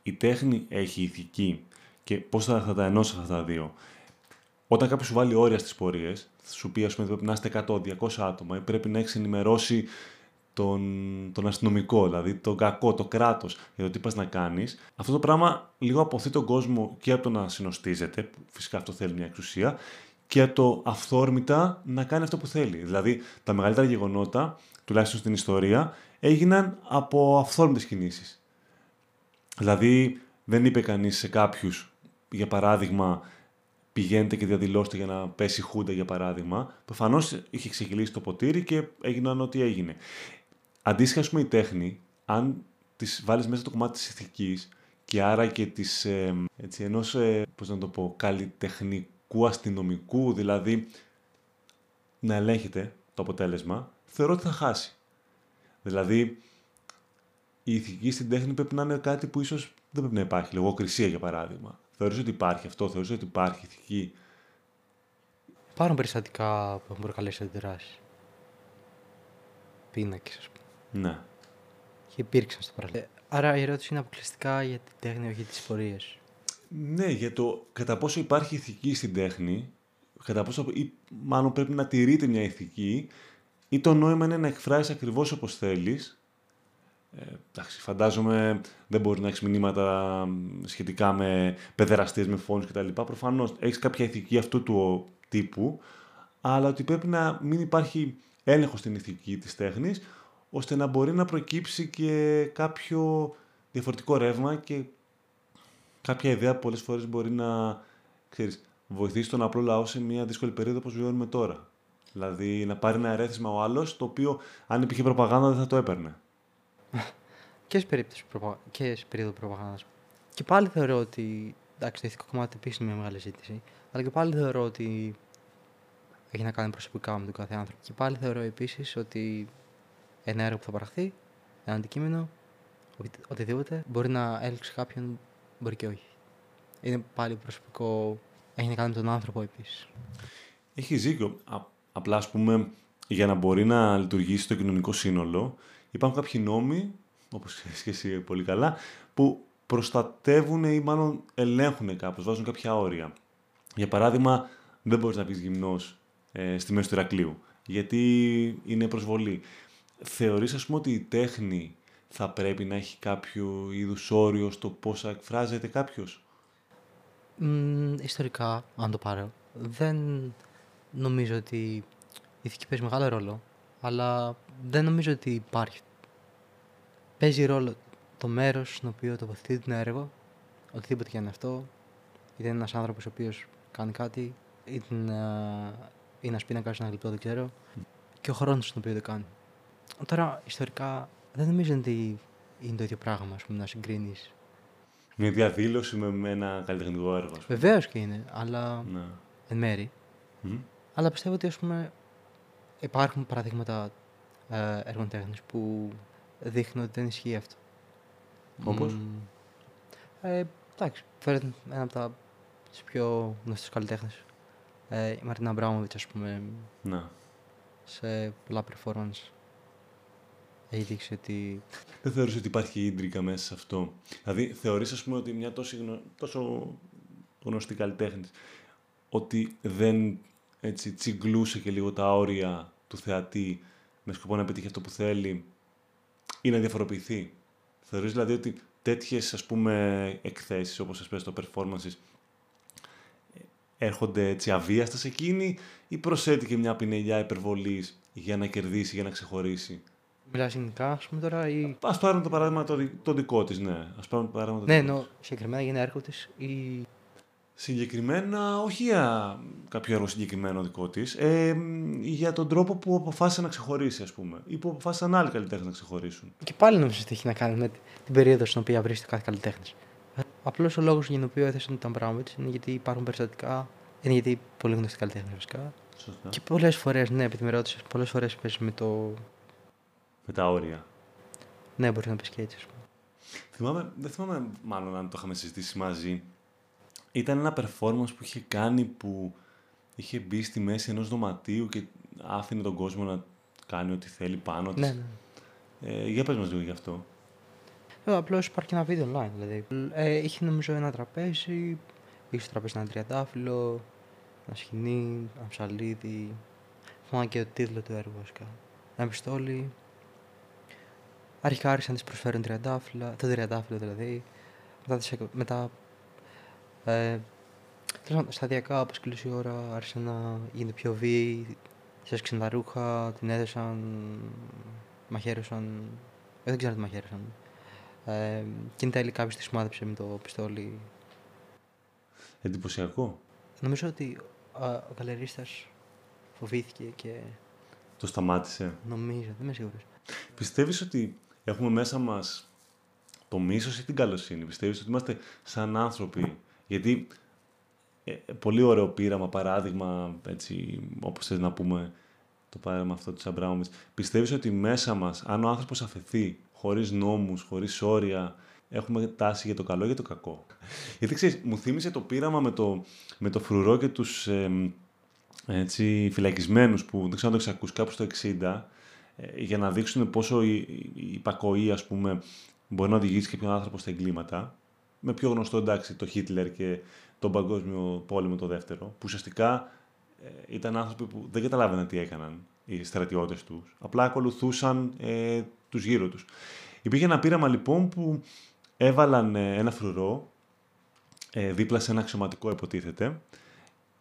η τέχνη έχει ηθική και πώς θα, θα τα ενώσεις αυτά τα δύο; Όταν κάποιος σου βάλει όρια στις πορείες, σου πει, ας πούμε, πρέπει να είστε 100-200 άτομα ή πρέπει να έχεις ενημερώσει τον, τον αστυνομικό, δηλαδή τον κακό, το κράτος για το τι πας να κάνεις. Αυτό το πράγμα λίγο αποθεί τον κόσμο και από το να συνοστίζεται, που φυσικά αυτό θέλει μια εξουσία, και από το αυθόρμητα να κάνει αυτό που θέλει. Δηλαδή, τα μεγαλύτερα γεγονότα, τουλάχιστον στην ιστορία, έγιναν από αυθόρμητες κινήσεις. Δηλαδή, δεν είπε κανείς σε κάποιους, για παράδειγμα, πηγαίνετε και διαδηλώστε για να πέσει η Χούντα, για παράδειγμα. Προφανώς είχε ξεκυλήσει το ποτήρι και έγιναν ό,τι έγινε. Αντίστοιχα, ας πούμε, η τέχνη, αν τη βάλεις μέσα το κομμάτι της ηθικής και άρα και της, ε, έτσι, ενός, ε, πώς να το πω, καλλιτεχνικού αστυνομικού, δηλαδή να ελέγχεται το αποτέλεσμα, θεωρώ ότι θα χάσει. Δηλαδή, η ηθική στην τέχνη πρέπει να είναι κάτι που ίσως δεν πρέπει να υπάρχει. Λογοκρισία, για παράδειγμα. Θεωρείς ότι υπάρχει αυτό, θεωρείς ότι υπάρχει ηθική. Υπάρχουν περιστατικά που έχουν προκαλέσει αντιδράσεις. Πίνακες, ας πούμε. Ναι. Και υπήρξαν στο παρελθόν. Ε, άρα η ερώτηση είναι αποκλειστικά για την τέχνη, όχι τις πορείες. Ναι, για το κατά πόσο υπάρχει ηθική στην τέχνη, κατά πόσο ή μάλλον πρέπει να τηρείται μια ηθική, ή το νόημα είναι να εκφράσεις ακριβώς όπως θέλεις. Ε, εντάξει, φαντάζομαι δεν μπορεί να έχεις μηνύματα σχετικά με παιδεραστίες, με φόνους κτλ. Προφανώς έχεις κάποια ηθική αυτού του τύπου, αλλά ότι πρέπει να μην υπάρχει έλεγχος στην ηθική της τέχνης, ώστε να μπορεί να προκύψει και κάποιο διαφορετικό ρεύμα και κάποια ιδέα που πολλές φορές μπορεί να ξέρεις, βοηθήσει τον απλό λαό σε μια δύσκολη περίοδο όπως βιώνουμε τώρα. Δηλαδή να πάρει ένα ερέθισμα ο άλλος, το οποίο αν υπήρχε προπαγάνδα δεν θα το έπαιρνε. Και σε, περίπτωση προπα... και σε περίοδο προπαγάνδας. και πάλι θεωρώ ότι. Εντάξει, το ηθικό κομμάτι επίσης είναι μια μεγάλη ζήτηση. Αλλά και πάλι θεωρώ ότι έχει να κάνει προσωπικά με τον κάθε άνθρωπο. Και πάλι θεωρώ επίσης ότι ένα έργο που θα παραχθεί, ένα αντικείμενο, οτι- οτιδήποτε, μπορεί να έλξει κάποιον, μπορεί και όχι. Είναι πάλι προσωπικό. Έχει να κάνει με τον άνθρωπο επίσης. Έχει δίκιο. Α, απλά, ας πούμε, για να μπορεί να λειτουργήσει το κοινωνικό σύνολο, υπάρχουν κάποιοι νόμοι, όπως και εσύ πολύ καλά, που προστατεύουν ή μάλλον ελέγχουν κάπως, βάζουν κάποια όρια. Για παράδειγμα, δεν μπορείς να πεις γυμνός ε, στη μέση του Ηρακλείου, γιατί είναι προσβολή. Θεωρείς, ας πούμε, ότι η τέχνη θα πρέπει να έχει κάποιο είδους όριο στο πώς θα εκφράζεται κάποιος; Μ, ιστορικά, αν το πάρω, δεν νομίζω ότι η ηθική παίζει μεγάλο ρόλο, αλλά δεν νομίζω ότι υπάρχει. Παίζει ρόλο το μέρος στον οποίο τοποθετείται το έργο, οτιδήποτε και αν είναι αυτό, είτε είναι ένας άνθρωπος ο οποίος κάνει κάτι, είτε είναι ένας πίνακας, ένα γλυπτό, δεν ξέρω, και ο χρόνος στον οποίο το κάνει. Τώρα, ιστορικά, δεν νομίζω ότι είναι το ίδιο πράγμα, ας πούμε, να συγκρίνεις. Μια διαδήλωση με, με ένα καλλιτεχνικό έργο, ας πούμε. Βεβαίως και είναι, αλλά Ναι. εν μέρη. Μμ. Αλλά πιστεύω ότι ας πούμε, υπάρχουν παραδείγματα ε, έργων τέχνης που δείχνουν ότι δεν ισχύει αυτό. Όπως; Μμ, Ε, εντάξει, φέρνει ένα από τα τις πιο γνωστούς καλλιτέχνες. Ε, η Μαρίνα Αμπράμοβιτς, ας πούμε, Να. σε πολλά performance έχει δείξει ότι Δεν θεωρείς ότι υπάρχει ίντρικα μέσα σε αυτό; Δηλαδή, θεωρείς, ας πούμε, ότι μια τόσο, γνω... τόσο γνωστή καλλιτέχνη ότι δεν έτσι, τσιγκλούσε και λίγο τα όρια του θεατή με σκοπό να πετύχει αυτό που θέλει ή να διαφοροποιηθεί; Θεωρείς δηλαδή ότι τέτοιες ας πούμε εκθέσεις όπως ας πες το performances έρχονται έτσι αβίαστα σε εκείνη ή προσέτει μια πινελιά υπερβολής για να κερδίσει, για να ξεχωρίσει; Μιλάς γενικά, ας πούμε τώρα, ή... Α πάρουμε το παράδειγμα το, δι- το δικό της, ναι. Ας πάρουμε το παράδειγμα το Ναι, δικό εννοώ συγκεκριμένα για ένα έργο της ή... Συγκεκριμένα, όχι για κάποιο έργο συγκεκριμένο δικό της, ε, μ, για τον τρόπο που αποφάσισε να ξεχωρίσει, ας πούμε, ή που αποφάσισαν άλλοι καλλιτέχνες να ξεχωρίσουν. Και πάλι νομίζω ότι έχει να κάνει με την περίοδο στην οποία βρίσκεται ο κάθε καλλιτέχνης. Απλώς ο λόγος για τον οποίο έθεσαν τον Μπράουτ είναι γιατί υπάρχουν περιστατικά. Είναι γιατί πολύ γνωστοί καλλιτέχνες βασικά. Σωστά. Και πολλές φορές, ναι, επειδή με ρώτησες, πολλές φορές παίζει με το. Με τα όρια. Ναι, μπορείς να πεις και έτσι, ας πούμε. Θυμάμαι, δεν θυμάμαι μάλλον αν το είχαμε συζητήσει μαζί. Ήταν ένα performance που είχε κάνει που είχε μπει στη μέση ενός δωματίου και άφηνε τον κόσμο να κάνει ό,τι θέλει πάνω της. Ναι, ναι. Ε, για πες μας λίγο γι' αυτό. Ε, Απλώς υπάρχει και ένα βίντεο online. Δηλαδή. Ε, είχε νομίζω ένα τραπέζι, είχε στο τραπέζι ένα τριαντάφυλλο, ένα σκηνή, ένα ψαλίδι. Θυμάμαι και το τίτλο του έργου βασικά. Ένα πιστόλι. Αρχικά άρχισαν να τη προσφέρουν τριαντάφυλλα, το τριαντάφυλλο δηλαδή. Μετά, τις έκο- μετά ε, τέλος πάντων, σταδιακά όπως κλείσει η ώρα άρχισαν να γίνεται πιο βίαιοι. Της έσκησαν τα ρούχα, την έδεσαν, μαχαίρωσαν. Ε, δεν ξέρω τι μαχαίρωσαν. Ε, και εν τέλει κάποιος της σημάδεψε με το πιστόλι. Εντυπωσιακό. Νομίζω ότι α, ο καλερίστας φοβήθηκε και Το σταμάτησε. νομίζω, δεν είμαι σίγουρος. Πιστεύεις ότι έχουμε μέσα μας το μίσος ή την καλοσύνη. Πιστεύεις ότι είμαστε σαν άνθρωποι; Γιατί ε, ε, πολύ ωραίο πείραμα, παράδειγμα, έτσι, όπως θες να πούμε, το παράδειγμα αυτό του Αμπράουμιτς. Πιστεύεις ότι μέσα μας, αν ο άνθρωπος αφαιθεί, χωρίς νόμους, χωρίς όρια, έχουμε τάση για το καλό ή για το κακό; Γιατί ξέρεις, μου θύμισε το πείραμα με το, με το φρουρό και τους εμ, έτσι, φυλακισμένους που δεν ξέρω αν το έχεις ακούσει κάπου στο 60 ε, για να δείξουν πόσο η, η, η υπακοή ας πούμε μπορεί να οδηγήσει και ποιον άνθρωπο στα εγκλήματα με πιο γνωστό εντάξει το Χίτλερ και τον Παγκόσμιο Πόλεμο το δεύτερο που ουσιαστικά ε, ήταν άνθρωποι που δεν καταλάβαιναν τι έκαναν οι στρατιώτες τους. Απλά ακολουθούσαν ε, τους γύρω τους. Υπήρχε ένα πείραμα λοιπόν που έβαλαν ε, ένα φρουρό ε, δίπλα σε ένα αξιωματικό υποτίθεται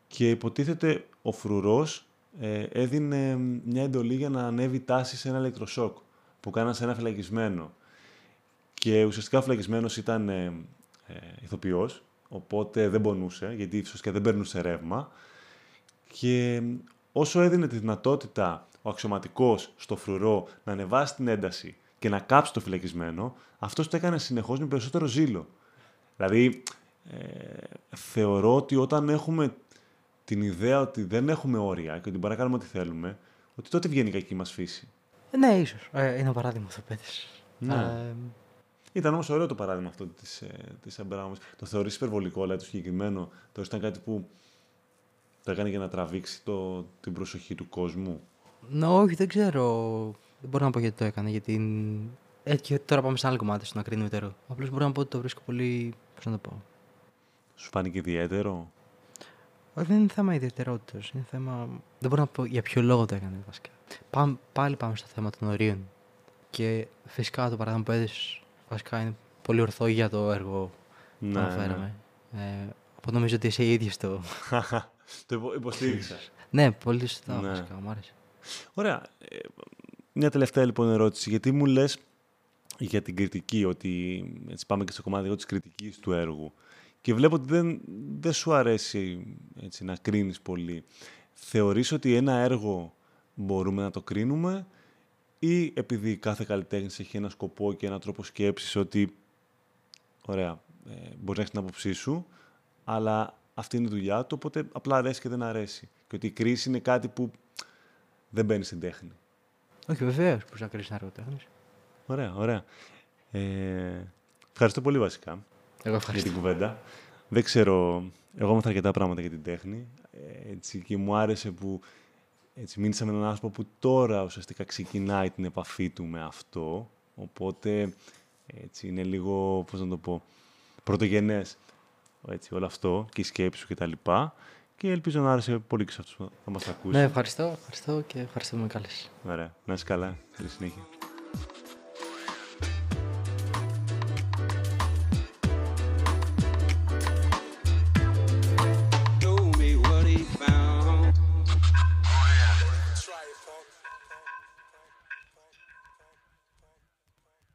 και υποτίθεται ο φρουρός ε, έδινε μια εντολή για να ανέβει τάση σε ένα ηλεκτροσόκ που κάναν σε ένα φυλακισμένο. Και ουσιαστικά ο φυλακισμένος ήταν ε, ε, ηθοποιός, οπότε δεν πονούσε, γιατί ουσιαστικά δεν περνούσε ρεύμα. Και ε, όσο έδινε τη δυνατότητα ο αξιωματικός στο φρουρό να ανεβάσει την ένταση και να κάψει το φυλακισμένο, αυτός το έκανε συνεχώς με περισσότερο ζήλο. Δηλαδή, ε, θεωρώ ότι όταν έχουμε την ιδέα ότι δεν έχουμε όρια και ότι μπορούμε να κάνουμε ό,τι θέλουμε, ότι τότε βγαίνει η κακή μας φύση. Ε, ναι, ίσως. Ε, είναι ένα παράδειγμα αυτό που έθεσες. Ναι. Ε, Ήταν όμως ωραίο το παράδειγμα αυτό της της Αμπράμοβιτς. Το θεωρείς υπερβολικό, αλλά το συγκεκριμένο. Το ήταν κάτι που το έκανε για να τραβήξει το, την προσοχή του κόσμου; Ναι, όχι, δεν ξέρω. Δεν μπορώ να πω γιατί το έκανε. Γιατί. Ε, και τώρα πάμε σε άλλο κομμάτι στο να κρίνουμε τερό. Απλώς μπορώ να πω ότι το βρίσκω πολύ. Πώς να το πω; Σου φάνηκε ιδιαίτερο; Όχι, δεν είναι θέμα ιδιαιτερότητας. Είναι θέμα. Δεν μπορώ να πω για ποιο λόγο το έκανε βασικά. Πάμε, πάλι πάμε στο θέμα των ορίων. Και φυσικά το παράδειγμα που έδωσε βασικά είναι πολύ ορθό για το έργο που Ναι, αναφέραμε. Ε, οπότε νομίζω ότι εσύ ίδιος το. το υπο- υποστήριξα. ναι, πολύ σωστά Ναι. βασικά. Μου άρεσε. Ωραία. Ε, Μια τελευταία λοιπόν ερώτηση. Γιατί μου λες για την κριτική, ότι έτσι πάμε και στο κομμάτι εγώ, της κριτικής του έργου. Και βλέπω ότι δεν, δεν σου αρέσει έτσι, να κρίνεις πολύ. Θεωρείς ότι ένα έργο μπορούμε να το κρίνουμε ή επειδή κάθε καλλιτέχνης έχει ένα σκοπό και ένα τρόπο σκέψης ότι ωραία, ε, μπορείς να έχεις την άποψή σου, αλλά αυτή είναι η δουλειά του, οπότε απλά αρέσει και δεν αρέσει. Και ότι η κρίση είναι κάτι που δεν μπαίνει στην τέχνη. Όχι, βεβαίως που να κρίνει ένα έργο τέχνης. Ωραία, ωραία. Ε, ευχαριστώ πολύ βασικά Εγώ για ευχαριστώ. την κουβέντα. Δεν ξέρω, εγώ έμαθα αρκετά πράγματα για την τέχνη ε, έτσι, και μου άρεσε που έτσι, μίλησα με έναν άνθρωπο που τώρα ουσιαστικά ξεκινάει την επαφή του με αυτό, οπότε έτσι, είναι λίγο, πώς να το πω, πρωτογενές έτσι, όλο αυτό και η σκέψη σου και τα λοιπά και ελπίζω να άρεσε πολύ και σε αυτούς που θα μας ακούσει. Ναι, ευχαριστώ, ευχαριστώ και ευχαριστώ που με κάλεσες. Ωραία, να είσαι καλά. Καλή συνέχεια.